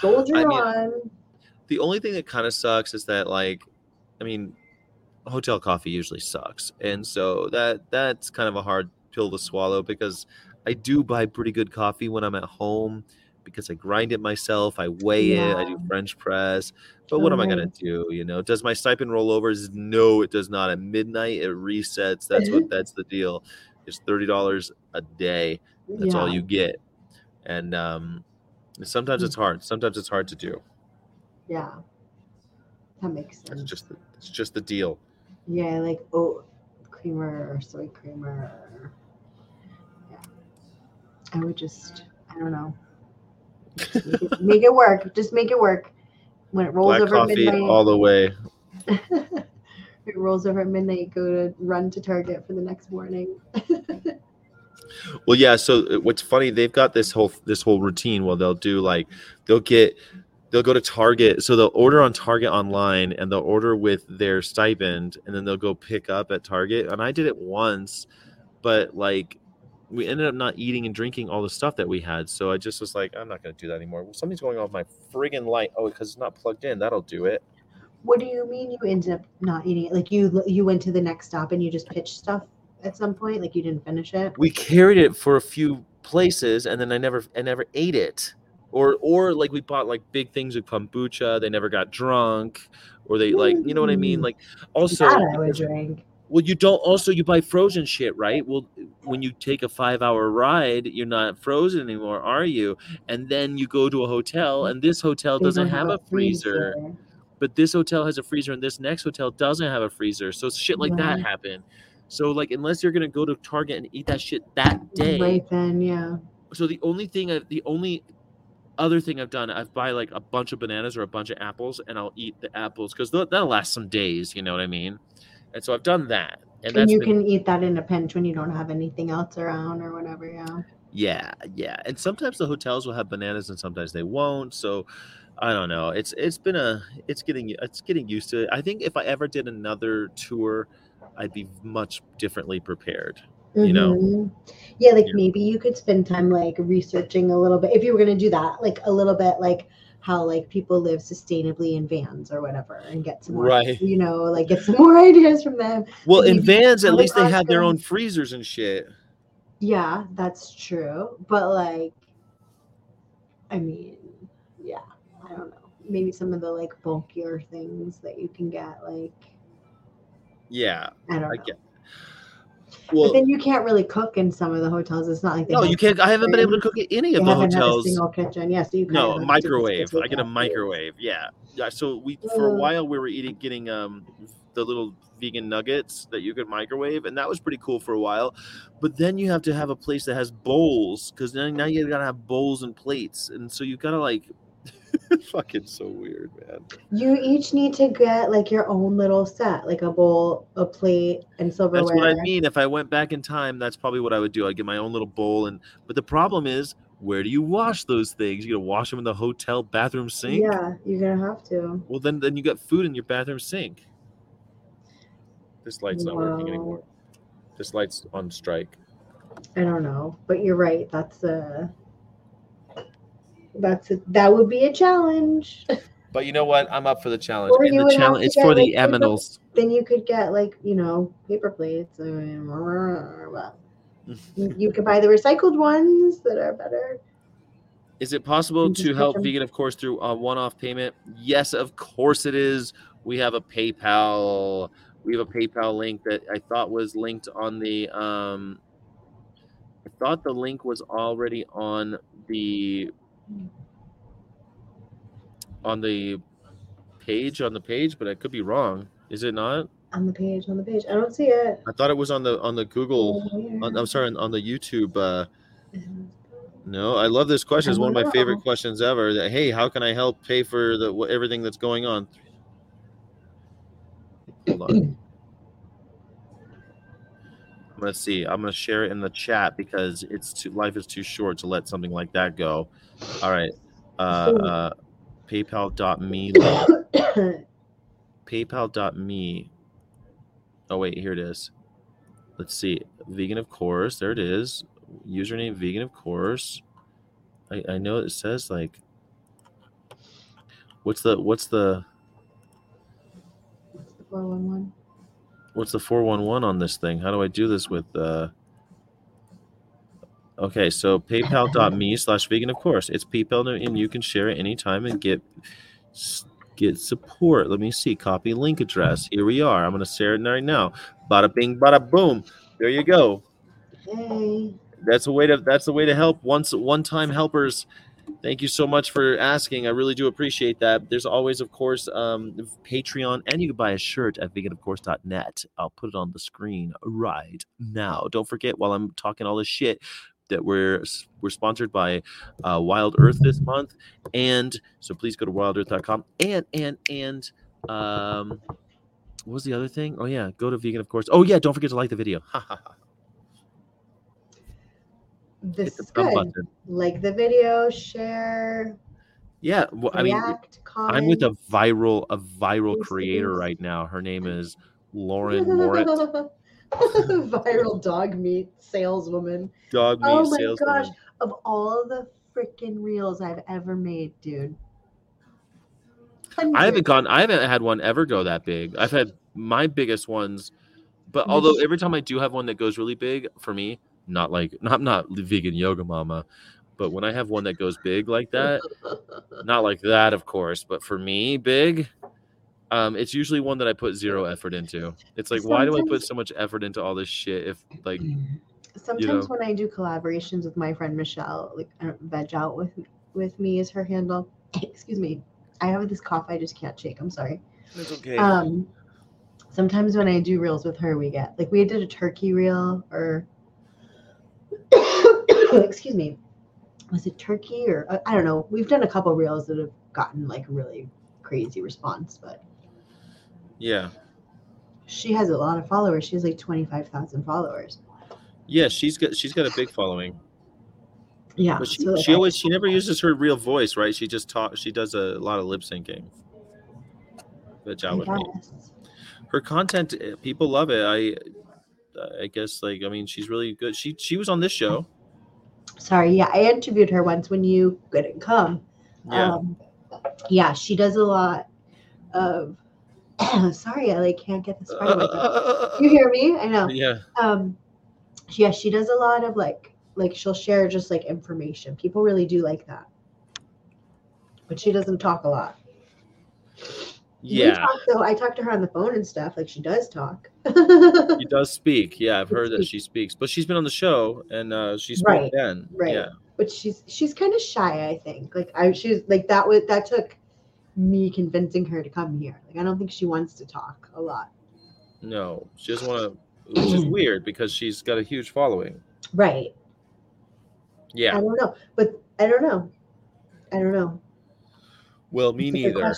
soldier I mean, on. the only thing that kind of sucks is that like i mean hotel coffee usually sucks and so that that's kind of a hard pill to swallow because i do buy pretty good coffee when i'm at home because i grind it myself i weigh it i do french press but what am i gonna do you know? Does my stipend roll over? No it does not. At midnight it resets. That's what that's the deal. It's $30 a day. That's all you get. And um sometimes it's mm. hard sometimes it's hard to do Yeah. That makes sense. just the, it's just the deal. Yeah, like oat creamer or soy creamer. Yeah. I would just, I don't know. Make, it, make it work. Just make it work. When it rolls Black over coffee midnight, all the way. it rolls over at midnight. Go to run to Target for the next morning. Well, yeah. So uh, what's funny? They've got this whole this whole routine. Where they'll do like they'll get they'll go to Target. So they'll order on Target online and they'll order with their stipend, and then they'll go pick up at Target. And I did it once, but like we ended up not eating and drinking all the stuff that we had. So I just was like, I'm not going to do that anymore. Well, something's going on with my friggin' light. Oh, because it's not plugged in. That'll do it. What do you mean you ended up not eating it? Like you you went to the next stop and you just pitched stuff at some point? Like you didn't finish it? we carried it for a few places and then I never I never ate it. Or or like we bought like big things with kombucha, they never got drunk, or they like you know what I mean? Mm. Like also I would drink. well you don't also you buy frozen shit, right? Well when you take a five hour ride, you're not frozen anymore, are you? And then you go to a hotel and this hotel doesn't don't have a freezer, but this hotel has a freezer and this next hotel doesn't have a freezer. So shit like that Right. So like unless you're gonna go to Target and eat that shit that day, Right then, yeah. so the only thing I, the only other thing I've done, I've buy like a bunch of bananas or a bunch of apples, and I'll eat the apples because that'll last some days. You know what I mean? And so I've done that, and, And you been, can eat that in a pinch when you don't have anything else around or whatever, yeah. yeah, yeah. And sometimes the hotels will have bananas, and sometimes they won't. So I don't know. It's it's been a it's getting it's getting used to it. I think if I ever did another tour, I'd be much differently prepared. You know? Mhm. Yeah, like Yeah. maybe you could spend time like researching a little bit if you were gonna do that, like a little bit like how like people live sustainably in vans or whatever and get some more, Right. you know, like get some more ideas from them. Well, in vans, at least they have their own freezers and shit. Yeah, that's true. But like I mean, yeah, I don't know. Maybe some of the like bulkier things that you can get, like Yeah, I don't know. I get. but then you can't really cook in some of the hotels. It's not like they no, you can't. I haven't been able to cook at any of the haven't had a hotels. single kitchen. Yeah, so you No, microwave. I get a microwave. Yeah, yeah. So we for a while we were eating, getting um the little vegan nuggets that you could microwave, and that was pretty cool for a while. But then you have to have a place that has bowls because then now you gotta have bowls and plates, and so you gotta like. fucking so weird, man. You each need to get like your own little set, like a bowl, a plate, and silverware. That's what I mean. If I went back in time, that's probably what I would do. I'd get my own little bowl, and but the problem is, where do you wash those things? You gotta wash them in the hotel bathroom sink. Yeah, you're gonna have to. Well, then then you got food in your bathroom sink. This light's not working anymore. This light's on strike. I don't know, but you're right. That's a that's a, that would be a challenge. But you know what? I'm up for the challenge. Or And you the would challenge it's for like, the paper- Aminals. then you could get like you know paper plates. I mean, well, you you could buy the recycled ones that are better. Is it possible to help vegan, of course, through a one-off payment? Yes, of course it is. We have a PayPal. We have a PayPal link that I thought was linked on the. Um, I thought the link was already on the on the page on the page, but I could be wrong. Is it not? On the page, on the page. I don't see it. I thought it was on the on the Google. Where? On, I'm sorry, on, on the YouTube. Uh, no, I love this question. It's one of my don't favorite questions ever. That hey, how can I help pay for the everything that's going on? Hold on. I'm gonna see. I'm gonna share it in the chat because it's too life is too short to let something like that go. All right. Uh, uh, PayPal.me. PayPal.me. Oh wait, here it is. Let's see. Vegan of course. There it is. Username vegan of course. I, I know it says like what's the what's the What's the 411? What's the 411 on this thing? How do I do this with uh Okay, so paypal.me slash vegan of course. It's PayPal and you can share it anytime and get get support. Let me see. Copy link address. Here we are. I'm gonna share it right now. Bada bing, bada boom. There you go. Hey. That's a way to that's the way to help once one time helpers. Thank you so much for asking. I really do appreciate that. There's always, of course, um, Patreon, and you can buy a shirt at veganofcourse.net. I'll put it on the screen right now. Don't forget, while I'm talking all this shit, that we're we're sponsored by uh, Wild Earth this month, and so please go to wildearth.com and and and um, what was the other thing? Oh yeah, go to vegan of course. Oh yeah, don't forget to like the video. This is good. button. Like the video, share, Yeah, well, I mean, comment. I'm with a viral a viral creator right now. Her name is Lauren Moritz, Viral dog meat saleswoman. dog meat Oh my saleswoman. gosh. Of all the freaking reels I've ever made, dude. I haven't gone. I haven't had one ever go that big. I've had my biggest ones, but although every time I do have one that goes really big for me, not like not not vegan yoga mama, but when I have one that goes big like that, not like that of course, but for me big, um, it's usually one that I put zero effort into. It's like why do I put so much effort into all this shit if like Sometimes know. when I do collaborations with my friend Michelle, like uh, veg out with with me is her handle. Excuse me. I have this cough I just can't shake. I'm sorry. it's okay. Um, sometimes when I do reels with her, we get like we did a turkey reel or excuse me, was it turkey or uh, I don't know. We've done a couple reels that have gotten like really crazy response, but yeah. she has a lot of followers. She has like twenty five thousand followers. Yeah, she's got she's got a big following. Yeah, But she, so, like, she I- always she never uses her real voice, right? She just talks. She does a lot of lip syncing. Good I with me. Her content, eh, people love it. I, I guess like I mean she's really good. She she was on this show. Sorry, yeah, I interviewed her once when you couldn't come. Yeah, Um, yeah, she does a lot of. sorry, I like can't get this part. my- You hear me? I know. yeah, Um, yeah, she does a lot of like, like she'll share just like information. People really do like that, but she doesn't talk a lot. Yeah. talk, though. I talk to her on the phone and stuff. Like she does talk. She does speak. Yeah, I've She heard that speaks. she speaks, but she's been on the show and uh, she spoke Right, then. right. Yeah, but she's she's kind of shy. I think. Like I, she's like that. Was that took me convincing her to come here. Like I don't think she wants to talk a lot. no, she doesn't want to, which is weird because she's got a huge following. Right. Yeah. I don't know, but I don't know. I don't know. Well, me It's neither.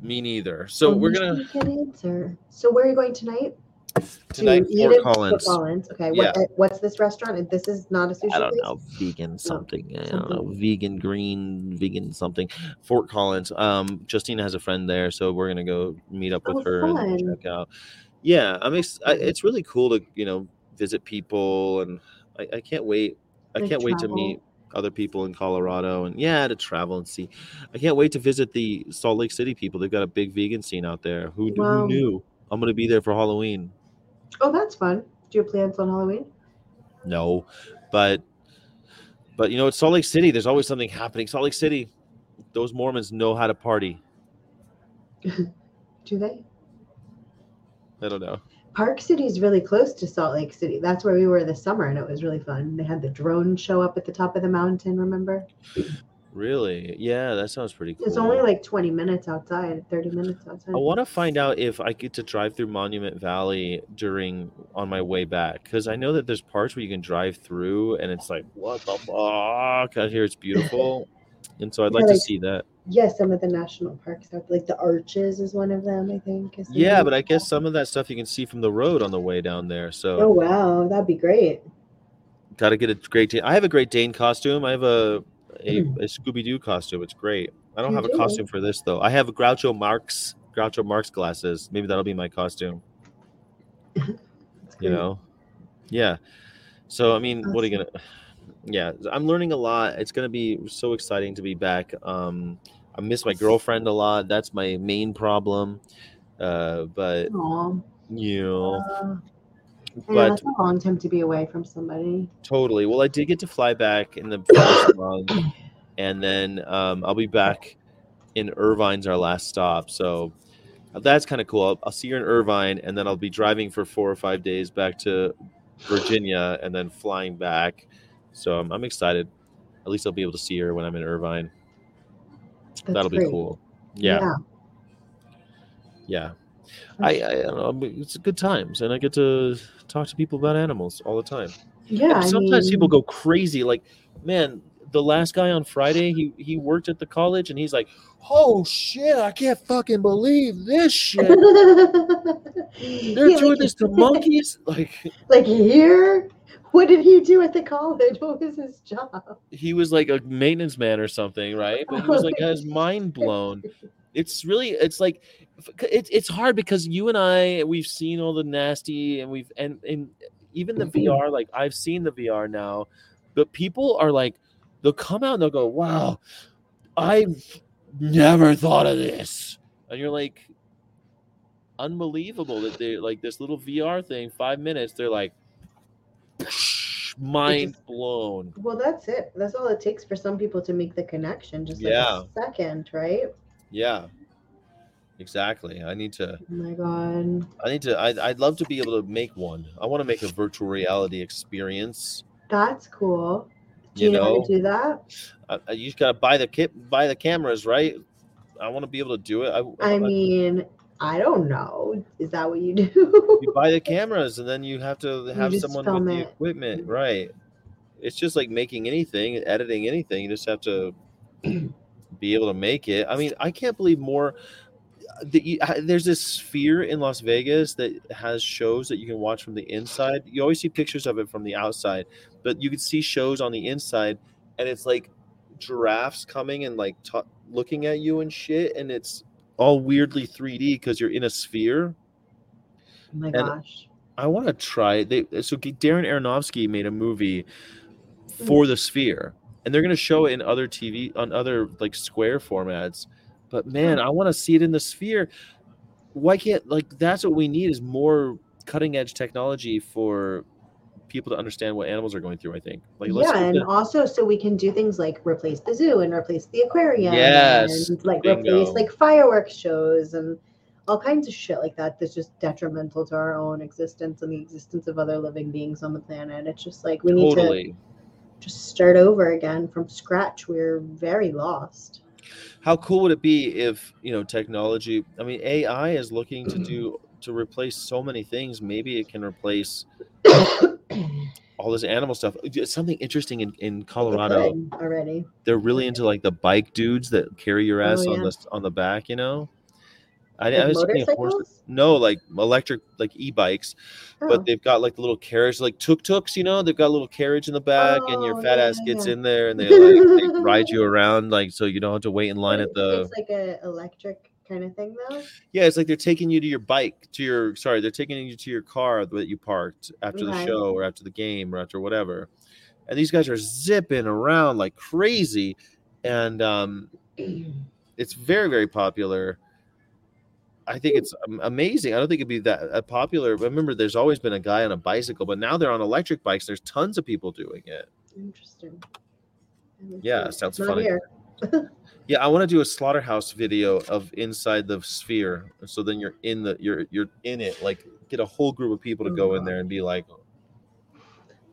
Me neither. So I we're gonna we answer. So where are you going tonight? tonight to Fort Collins. Collins. Okay. Yeah. What, uh, what's this restaurant? This is not a sushi I don't place? know, vegan something. I don't know, vegan green, vegan something. Fort Collins. Um, Justina has a friend there, so we're gonna go meet up with Oh, her and check out. Yeah, I'm. Ex- I, it's really cool to you know visit people, and I, I can't wait. I Like can't wait to meet other people in Colorado, and yeah, to travel and see. I can't wait to visit the Salt Lake City people. They've got a big vegan scene out there. Who, Wow. who knew? I'm gonna be there for Halloween. Oh, that's fun. Do you have plans on Halloween? No, but but you know, it's Salt Lake City. There's always something happening. Salt Lake City, those Mormons know how to party. Do they? I don't know. Park City is really close to Salt Lake City. That's where we were this summer, and it was really fun. They had the drone show up at the top of the mountain. Remember? Really? Yeah, that sounds pretty cool. It's only like 20 minutes outside, 30 minutes outside. I want to find out if I get to drive through Monument Valley during on my way back because I know that there's parts where you can drive through and it's like what the fuck out here. It's beautiful, and so I'd Yeah, like to see that. Yeah, some of the national parks out like the Arches is one of them, I think. Yeah, but I guess some of that stuff you can see from the road on the way down there. So Oh wow, that'd be great. Got to get a great Dane. I have a great Dane costume. I have a a, hmm. a Scooby Doo costume. It's great. I don't You have a costume for this though. I have Groucho Marx Groucho Marx glasses. Maybe that'll be my costume. You know, yeah. So I mean, what are you gonna? Yeah, I'm learning a lot. It's gonna be so exciting to be back. Um, I miss my girlfriend a lot. That's my main problem. Uh, but Aw. you know, Uh, yeah, but that's a long time to be away from somebody. Totally. Well, I did get to fly back in the first month, and then um, I'll be back in Irvine's our last stop. So that's kind of cool. I'll, I'll see you in Irvine, and then I'll be driving for four or five days back to Virginia, and then flying back. So I'm, I'm excited. At least I'll be able to see her when I'm in Irvine. That's That'll be cool. Yeah, yeah. I, I, I don't know. It's good times, and I get to talk to people about animals all the time. Yeah. And I sometimes people go crazy. Like, man, the last guy on Friday, he he worked at the college, and he's like, "Oh shit, I can't fucking believe this shit. They're Yeah, doing like, this to monkeys." Like, Like here, what did he do at the college? What was his job? he was like a maintenance man or something, right? But he was like, his mind blown. It's really, it's like, it's it's hard because you and I, we've seen all the nasty, and we've and and even the mm-hmm. VR. Like, I've seen the VR now, but people are like, they'll come out and they'll go, "Wow, I've never thought of this," and you're like, unbelievable that they like this little VR thing. Five minutes, they're like, mind blown. Well, that's it. That's all it takes for some people to make the connection. Just like Yeah. a second, right? Yeah, exactly. I need to. Oh my god, I need to. I, I'd love to be able to make one. I want to make a virtual reality experience. that's cool. Do You you, know, how know? to do that? I, you just gotta buy the kit, buy the cameras, right? I want to be able to do it. I, I I- mean, I don't know. Is that what you do? you buy the cameras, and then you have to have someone with the it. equipment, mm. right? It's just like making anything, editing anything. You just have to be able to make it. I mean, I can't believe more. That you, I- there's this sphere in Las Vegas that has shows that you can watch from the inside. You always see pictures of it from the outside, but you can see shows on the inside, and it's like giraffes coming and like ta looking at you and shit, and it's all weirdly 3D because you're in a sphere. oh my And- gosh. I want to try. They so Darren Aronofsky made a movie for mm. the Sphere, and they're going to show it in other TV on other like square formats. But man, I want to see it in the Sphere. Why can't like that's what we need is more cutting edge technology for people to understand what animals are going through. I think like let's yeah, and the- also so we can do things like replace the zoo and replace the aquarium. Yes, and like bingo. replace like fireworks shows and all kinds of shit like that that's just detrimental to our own existence and the existence of other living beings on the planet. It's just like we need to just start over again from scratch. We're very lost. How cool would it be if you know technology? I mean, AI is looking to do to replace so many things. Maybe it can replace all this animal stuff. Something interesting in, in Colorado, already. they're really into like the bike dudes that carry your Oh, ass on yeah. the on the back. You know, I, Like I was thinking horse- No, like electric, like e-bikes, Oh. but they've got like the little carriage, like tuk tuks. You know, they've got a little carriage in the back, and your Oh, fat yeah, ass gets yeah. in there, and they like they ride you around, like so you don't have to wait in line at the. It's like a electric kind of thing though. Yeah, it's like they're taking you to your bike, to your sorry, they're taking you to your car that you parked after the show or after the game or after whatever. And these guys are zipping around like crazy, and um, it's very very popular. I think it's amazing. I don't think it'd be that uh, popular. Remember, there's always been a guy on a bicycle, but now they're on electric bikes. There's tons of people doing it. Interesting. Yeah, sounds funny. Yeah, I want to do a slaughterhouse video of inside the sphere. So then you're in the you're you're in it. Like get a whole group of people to Oh, go in there and be like,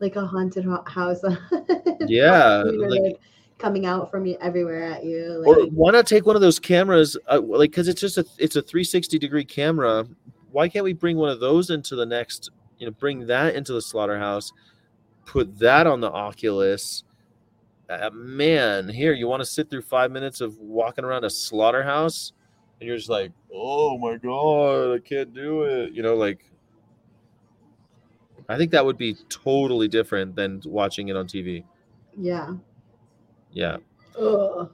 like a haunted ho- house. Yeah, like- like, coming out from you everywhere at you. Like, or why not take one of those cameras? Uh, like because it's just a it's a 360 degree camera. Why can't we bring one of those into the next? You know, bring that into the slaughterhouse. Put that on the Oculus. Uh, man, here you want to sit through five minutes of walking around a slaughterhouse, and you're just like, oh my god, I can't do it. You know, like. I think that would be totally different than watching it on TV. yeah. Yeah. Ugh.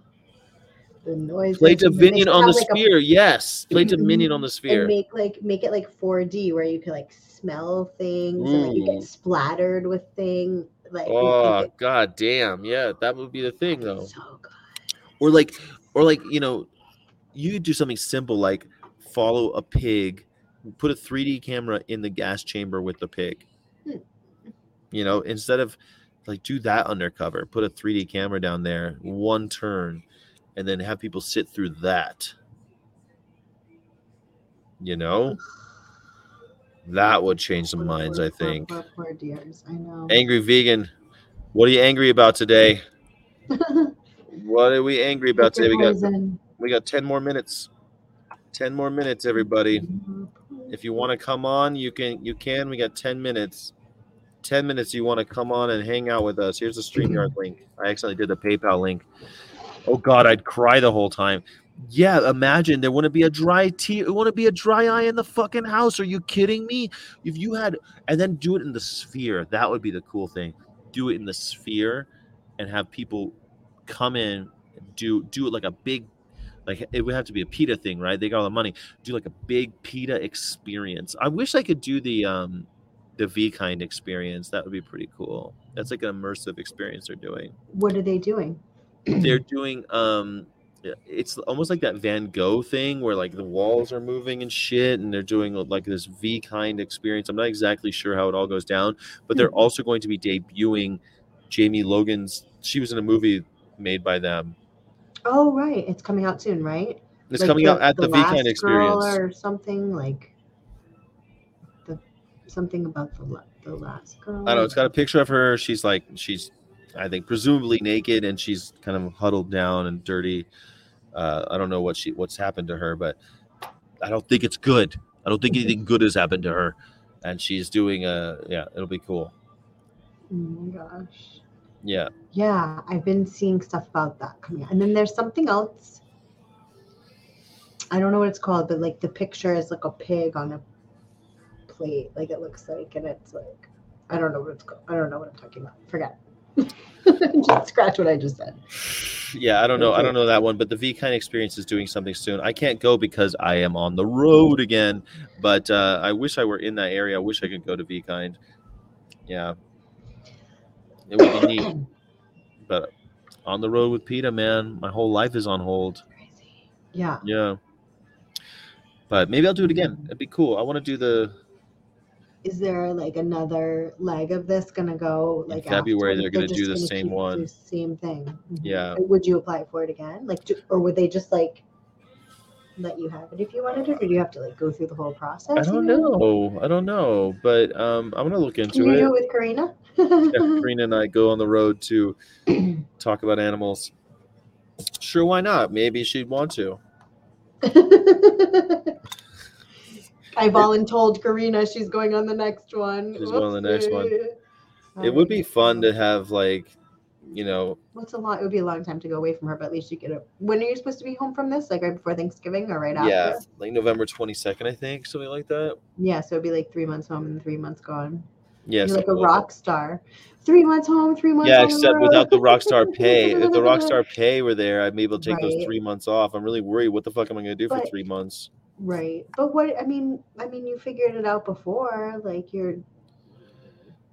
the noises. Play and Dominion on the like, a- sphere. Yes, play Dominion on the and sphere. make like make it like 4D where you can like smell things and like you get splattered with things. Like Oh it god damn. Yeah, that would be the thing though. so good. Or like or like, you know, you could do something simple like follow a pig, put a 3D camera in the gas chamber with the pig. Hmm. You know, instead of like do that undercover, put a 3D camera down there, one turn, and then have people sit through that. You know? That would change some minds, I think. Poor, poor dears. I know. Angry vegan. What are you angry about today? What are we angry about today? We got we got 10 more minutes. 10 more minutes, everybody. If you want to come on, you can you can. We got 10 minutes. 10 minutes you want to come on and hang out with us. Here's the StreamYard link. I accidentally did the PayPal link. Oh god, I'd cry the whole time. Yeah, imagine there wouldn't be a dry tear, it wouldn't be a dry eye in the fucking house. Are you kidding me? If you had and then do it in the sphere, that would be the cool thing. Do it in the sphere and have people come in do do it like a big like it would have to be a PETA thing, right? They got all the money. Do like a big PETA experience. I wish I could do the um the V kind experience. That would be pretty cool. That's like an immersive experience they're doing. What are they doing? They're doing um it's almost like that Van Gogh thing where like the walls are moving and shit, and they're doing like this V kind experience. I'm not exactly sure how it all goes down, but they're hmm. also going to be debuting Jamie Logan's. She was in a movie made by them. Oh, right. It's coming out soon, right? It's Like coming out at the, V Last kind Girl experience. or something like the something about the the last girl. I don't know. It's got a picture of her. She's like, she's, I think, presumably naked, and she's kind of huddled down and dirty. Uh, I don't know what she, what's happened to her, but I don't think it's good. I don't think anything good has happened to her, and she's doing a, yeah, it'll be cool. Oh my gosh. Yeah, Yeah, I've been seeing stuff about that coming out. And then there's something else. I don't know what it's called, but like the picture is like a pig on a plate, like it looks like, and it's like I don't know what it's called. I don't know what I'm talking about. Forget. Just scratch what I just said. yeah. I don't know. I don't know that one, but the V kind experience is doing something soon. I can't go because I am on the road again, but uh, I wish I were in that area. I wish I could go to V kind. Yeah, it would be neat. but on the road with PETA, man, my whole life is on hold. Crazy. Yeah. Yeah. But maybe I'll do it again. It'd be cool. I want to do the Is there like another leg of this gonna go In like February, after? they're gonna just do the same one. the Same thing. Mhm. Yeah. Would you apply for it again? Like, do, or would they just like let you have it if you wanted it, or do you have to like go through the whole process? I don't again? know. I don't know. But um I'm gonna look Can into you do it it. with Karina? Yeah, Karina and I go on the road to talk about animals. Sure, why not? Maybe she'd want to. I voluntold Karina. She's going on the next one. She's going on the next one. It would be um, fun to have like, you know, What's a lot? It would be a long time to go away from her, but at least you get it. When are you supposed to be home from this? Like right before Thanksgiving or right after? yeah, like November 22nd, I think, something like that. Yeah, so it'd be like three months home and three months gone. Yeah, You're like a something like that. rock star. Three months home, three months. Yeah, on the except without the rock star pay. If the rock star pay were there, I'd be able to take those three months off. I'm really worried. What the fuck am I gonna do for three months? Right. But what I mean, I mean, you figured it out before. Like you're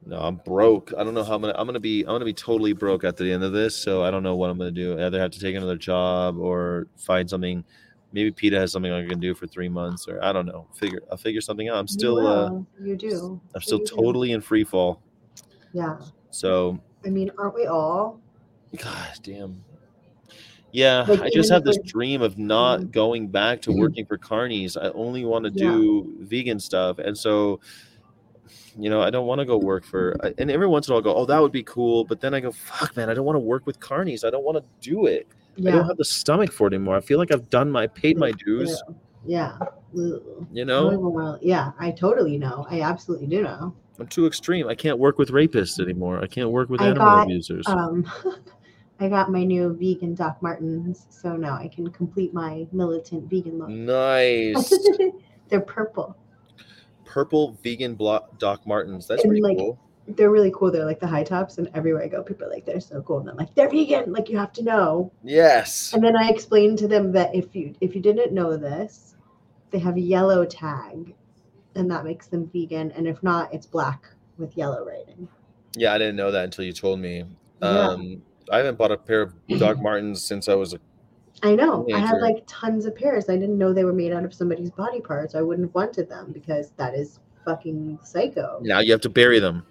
No, I'm broke. I don't know how I'm gonna. I'm gonna be. I'm gonna be totally broke at the end of this. So I don't know what I'm gonna do. I either have to take another job or find something. Maybe PETA has something I can do for three months, or I don't know. Figure. I'll figure something out. I'm you still. Uh, you do. I'm still You do. totally in free fall. Yeah. So, I mean, aren't we all? god damn. Yeah, Like, I just have this dream of not Mhm. going back to Mhm. working for carnies. I only want to Yeah. do vegan stuff, and so, you know, I don't want to go work for. And every once in a while, I go, "Oh, that would be cool," but then I go, "Fuck, man, I don't want to work with carnies. I don't want to do it. I don't have the stomach for it anymore. I feel like I've done my paid my dues. Yeah. Ugh. You know, yeah, I totally know. I absolutely do know. I'm too extreme. I can't work with rapists anymore. I can't work with I animal got, abusers. Um, I got my new vegan Doc Martens, so now I can complete my militant vegan look. nice. They're purple. Purple vegan block Doc Martens. That's And, pretty like, cool. they're really cool. They're like the high tops, and everywhere I go, people are like, they're so cool. And I'm like, they're vegan. Like you have to know. Yes. And then I explained to them that if you if you didn't know this, they have a yellow tag, and that makes them vegan. And if not, it's black with yellow writing. Yeah, I didn't know that until you told me. Yeah. Um, I haven't bought a pair of Doc Martens since I was a I know. I had like tons of pairs. I didn't know they were made out of somebody's body parts. I wouldn't have wanted them because that is fucking psycho. now you have to bury them.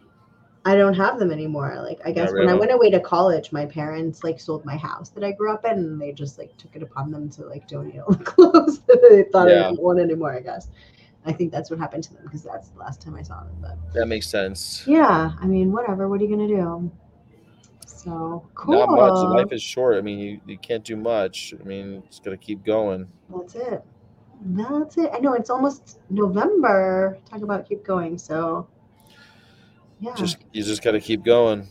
I don't have them anymore. Like I guess when I went away to college, my parents like sold my house that I grew up in, and they just like took it upon them to like donate all the clothes that they thought Yeah. I didn't want anymore. I guess. I think that's what happened to them because that's the last time I saw them. But That makes sense. yeah, I mean, whatever. What are you gonna do? So cool. Not much. Life is short. I mean, you, you can't do much. I mean, it's gonna keep going. That's it. That's it. I know it's almost November. Talk about keep going. So, yeah. Just you just gotta keep going.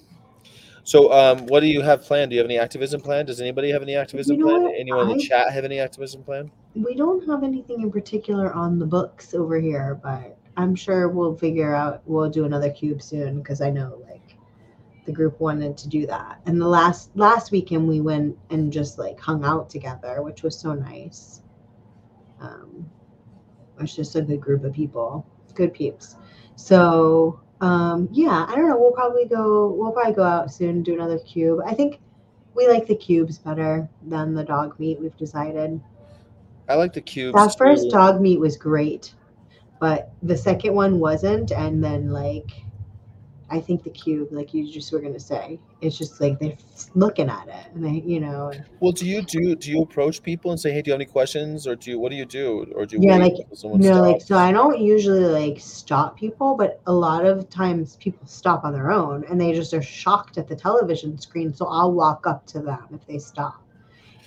So, um, what do you have planned? Do you have any activism plan? Does anybody have any activism know planned? what? Anyone in the chat have any activism plan? we don't have anything in particular on the books over here, but I'm sure we'll figure out. We'll do another cube soon because I know like the group wanted to do that. And the last last weekend we went and just like hung out together, which was so nice. Um, it was just a good group of people, good peeps. So um, yeah, I don't know. We'll probably go. We'll probably go out soon, do another cube. I think we like the cubes better than the dog meat. We've decided. I like the cubes. That first dog meat was great, but the second one wasn't. And then like, I think the cube, like you just were gonna say, it's just like they're looking at it, and they, you know, Well, do you do do you approach people and say, "Hey, do you have any questions?" Or do you what do you do? Or do you Yeah, like, no, like so. I don't usually like stop people, but a lot of times people stop on their own, and they just are shocked at the television screen. So I'll walk up to them if they stop.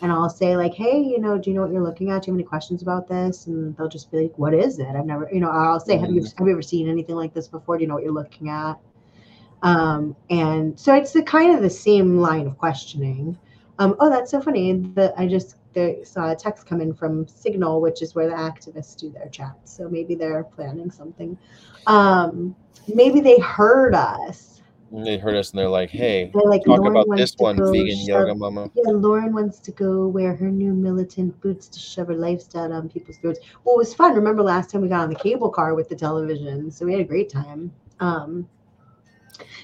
And I'll say like, "Hey, you know, do you know what you're looking at? Do you have any questions about this?" And they'll just be like, "What is it? I've never, you know." I'll say, "Have you mm. have you ever seen anything like this before? Do you know what you're looking at?" Um, and so it's the kind of the same line of questioning. Um, oh, that's so funny. That I just there, saw a text come in from Signal, which is where the activists do their chats. So maybe they're planning something. Um, maybe they heard us. And they heard us and they're like, "Hey, They're like, talk Lauren about this one, go vegan shove- yoga mama." Yeah, Lauren wants to go wear her new militant boots to shove her lifestyle down people's throats. Well, it was fun. Remember last time we got on the cable car with the television, so we had a great time. Um,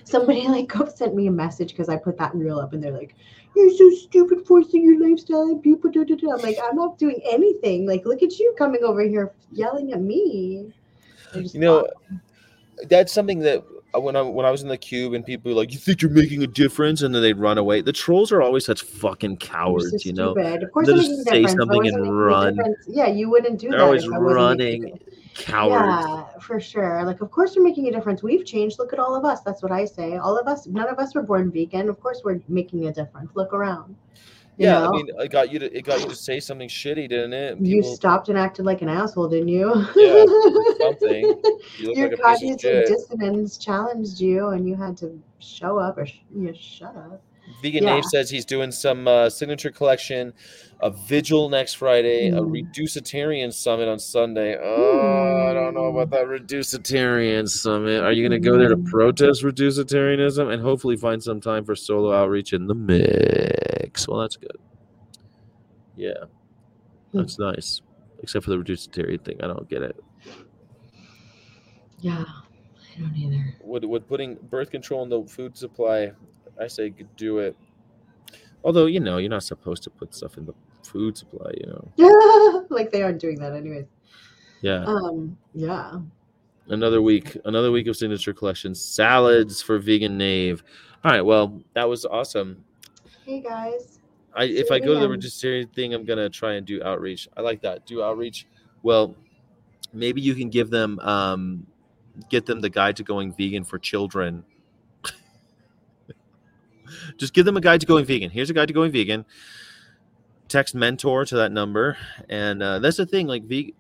somebody like go sent me a message because I put that reel up, and they're like, "You're so stupid, forcing your lifestyle on people." Da, da, da. I'm like, I'm not doing anything. Like, look at you coming over here yelling at me. You know, that's something that uh, when I when I was in the cube and people were like, "You think you're making a difference?" and then they'd run away. The trolls are always such fucking so cowards, you know. Of course, They'll I'm just say something and run. Yeah, you wouldn't do They're that. always if I running, cowards. Yeah, for sure. Like, of course, we're making a difference. We've changed. Look at all of us. That's what I say. All of us. None of us were born vegan. Of course, we're making a difference. Look around. Yeah, know? I mean, it got you to it got you to say something shitty, didn't it? you stopped and acted like an asshole, didn't you? Yeah, something. You Your like cognitive dissonance challenged you, and you had to show up or sh- you shut up. Vegan Yeah. Nave says he's doing some uh, signature collection, a vigil next Friday, a Mm. reducetarian summit on Sunday. Oh, I don't know about that reducetarian summit. Are you going to go there to Mm. protest reducetarianism and hopefully find some time for solo outreach in the mix? Well, that's good. Yeah, Hmm. that's nice. Except for the reducetarian thing, I don't get it. Yeah, I don't either. Would would putting birth control in the food supply? I say do it. Although you know you're not supposed to put stuff in the food supply. You know. like they aren't doing that anyways. Yeah. Um, yeah. another week another week of signature collections salads for vegan nave all right well that was awesome Hey guys. i if i go to the vegetarian thing i'm gonna try and do outreach i like that do outreach well maybe you can give them um get them the guide to going vegan for children just give them a guide to going vegan here's a guide to going vegan text mentor to that number and uh, that's the thing like ve-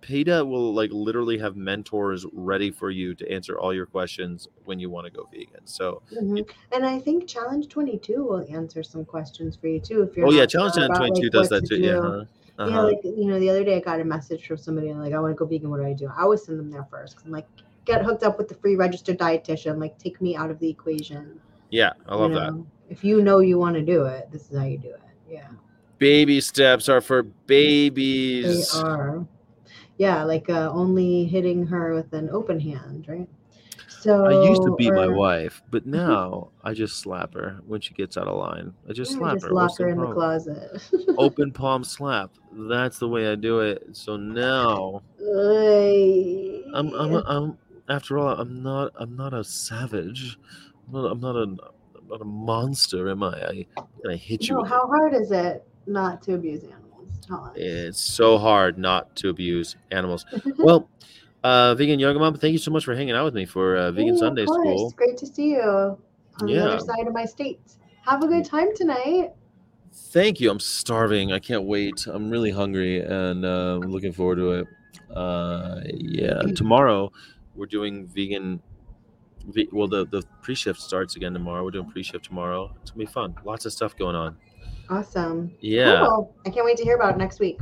PETA will like literally have mentors ready for you to answer all your questions when you want to go vegan. So, Mhm. And I think Challenge 22 will answer some questions for you too. If you're oh yeah, Challenge 22 like, does that to too. Yeah. do. huh? Yeah, Uh-huh. like you know, the other day I got a message from somebody and like, I want to go vegan. What do I do? I always send them there first because I'm like, get hooked up with the free registered dietitian. Like take me out of the equation. Yeah, I you love that. If you know you want to do it, this is how you do it. Yeah. Baby steps are for babies. They babies. are. Yeah, like uh, only hitting her with an open hand, right? So I used to beat my wife, but now I just slap her when she gets out of line. I just slap just her. lock What's the her in the closet. Open palm slap. That's the way I do it. So now Ay. I'm, I'm, I'm after all, I'm not, I'm not a savage. I'm not, I'm not a, I'm not a monster, am I? I, I hit you. no, how hard is it not to abuse animals? Us. It's so hard not to abuse animals. Well, uh, vegan yoga mom, thank you so much for hanging out with me for uh, vegan Hey, Sunday school. Great to see you on the Yeah. other side of my state. Have a good time tonight. Thank you. I'm starving. I can't wait. I'm really hungry and uh, looking forward to it. Uh, yeah, tomorrow we're doing vegan. Ve- well, the the pre shift starts again tomorrow. We're doing pre shift tomorrow. It's gonna be fun. Lots of stuff going on. Awesome. Yeah. Cool. I can't wait to hear about it next week.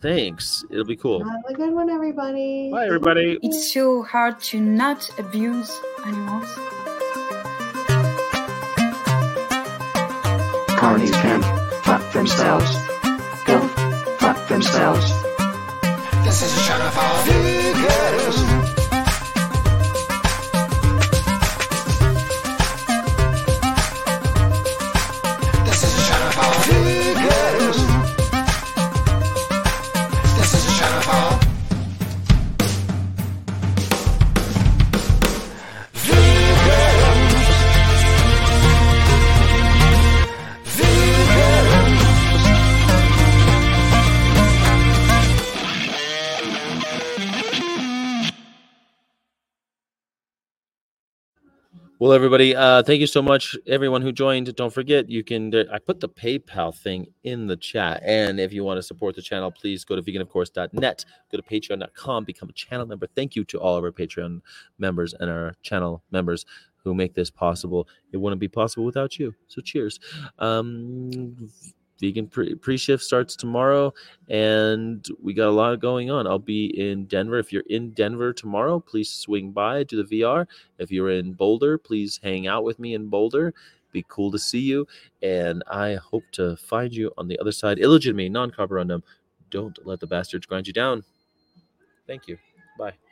Thanks. It'll be cool. Have a good one, everybody. Bye, everybody. It's so hard to not abuse animals. Carnies can fuck themselves. Go fuck themselves. This is a show of veganism. This Well, everybody, uh, thank you so much, everyone who joined. Don't forget, you can. I put the PayPal thing in the chat, and if you want to support the channel, please go to veganofcourse.net, go to patreon.com, become a channel member. Thank you to all of our Patreon members and our channel members who make this possible. It wouldn't be possible without you. So, cheers. Um, vegan pre- pre-shift starts tomorrow and we got a lot going on. I'll be in denver. If you're in denver tomorrow please swing by do the vr if you're in boulder please hang out with me in boulder. Be cool to see you and i hope to find you on the other side. Illegitimate non-carborundum don't let the bastards grind you down. Thank you. Bye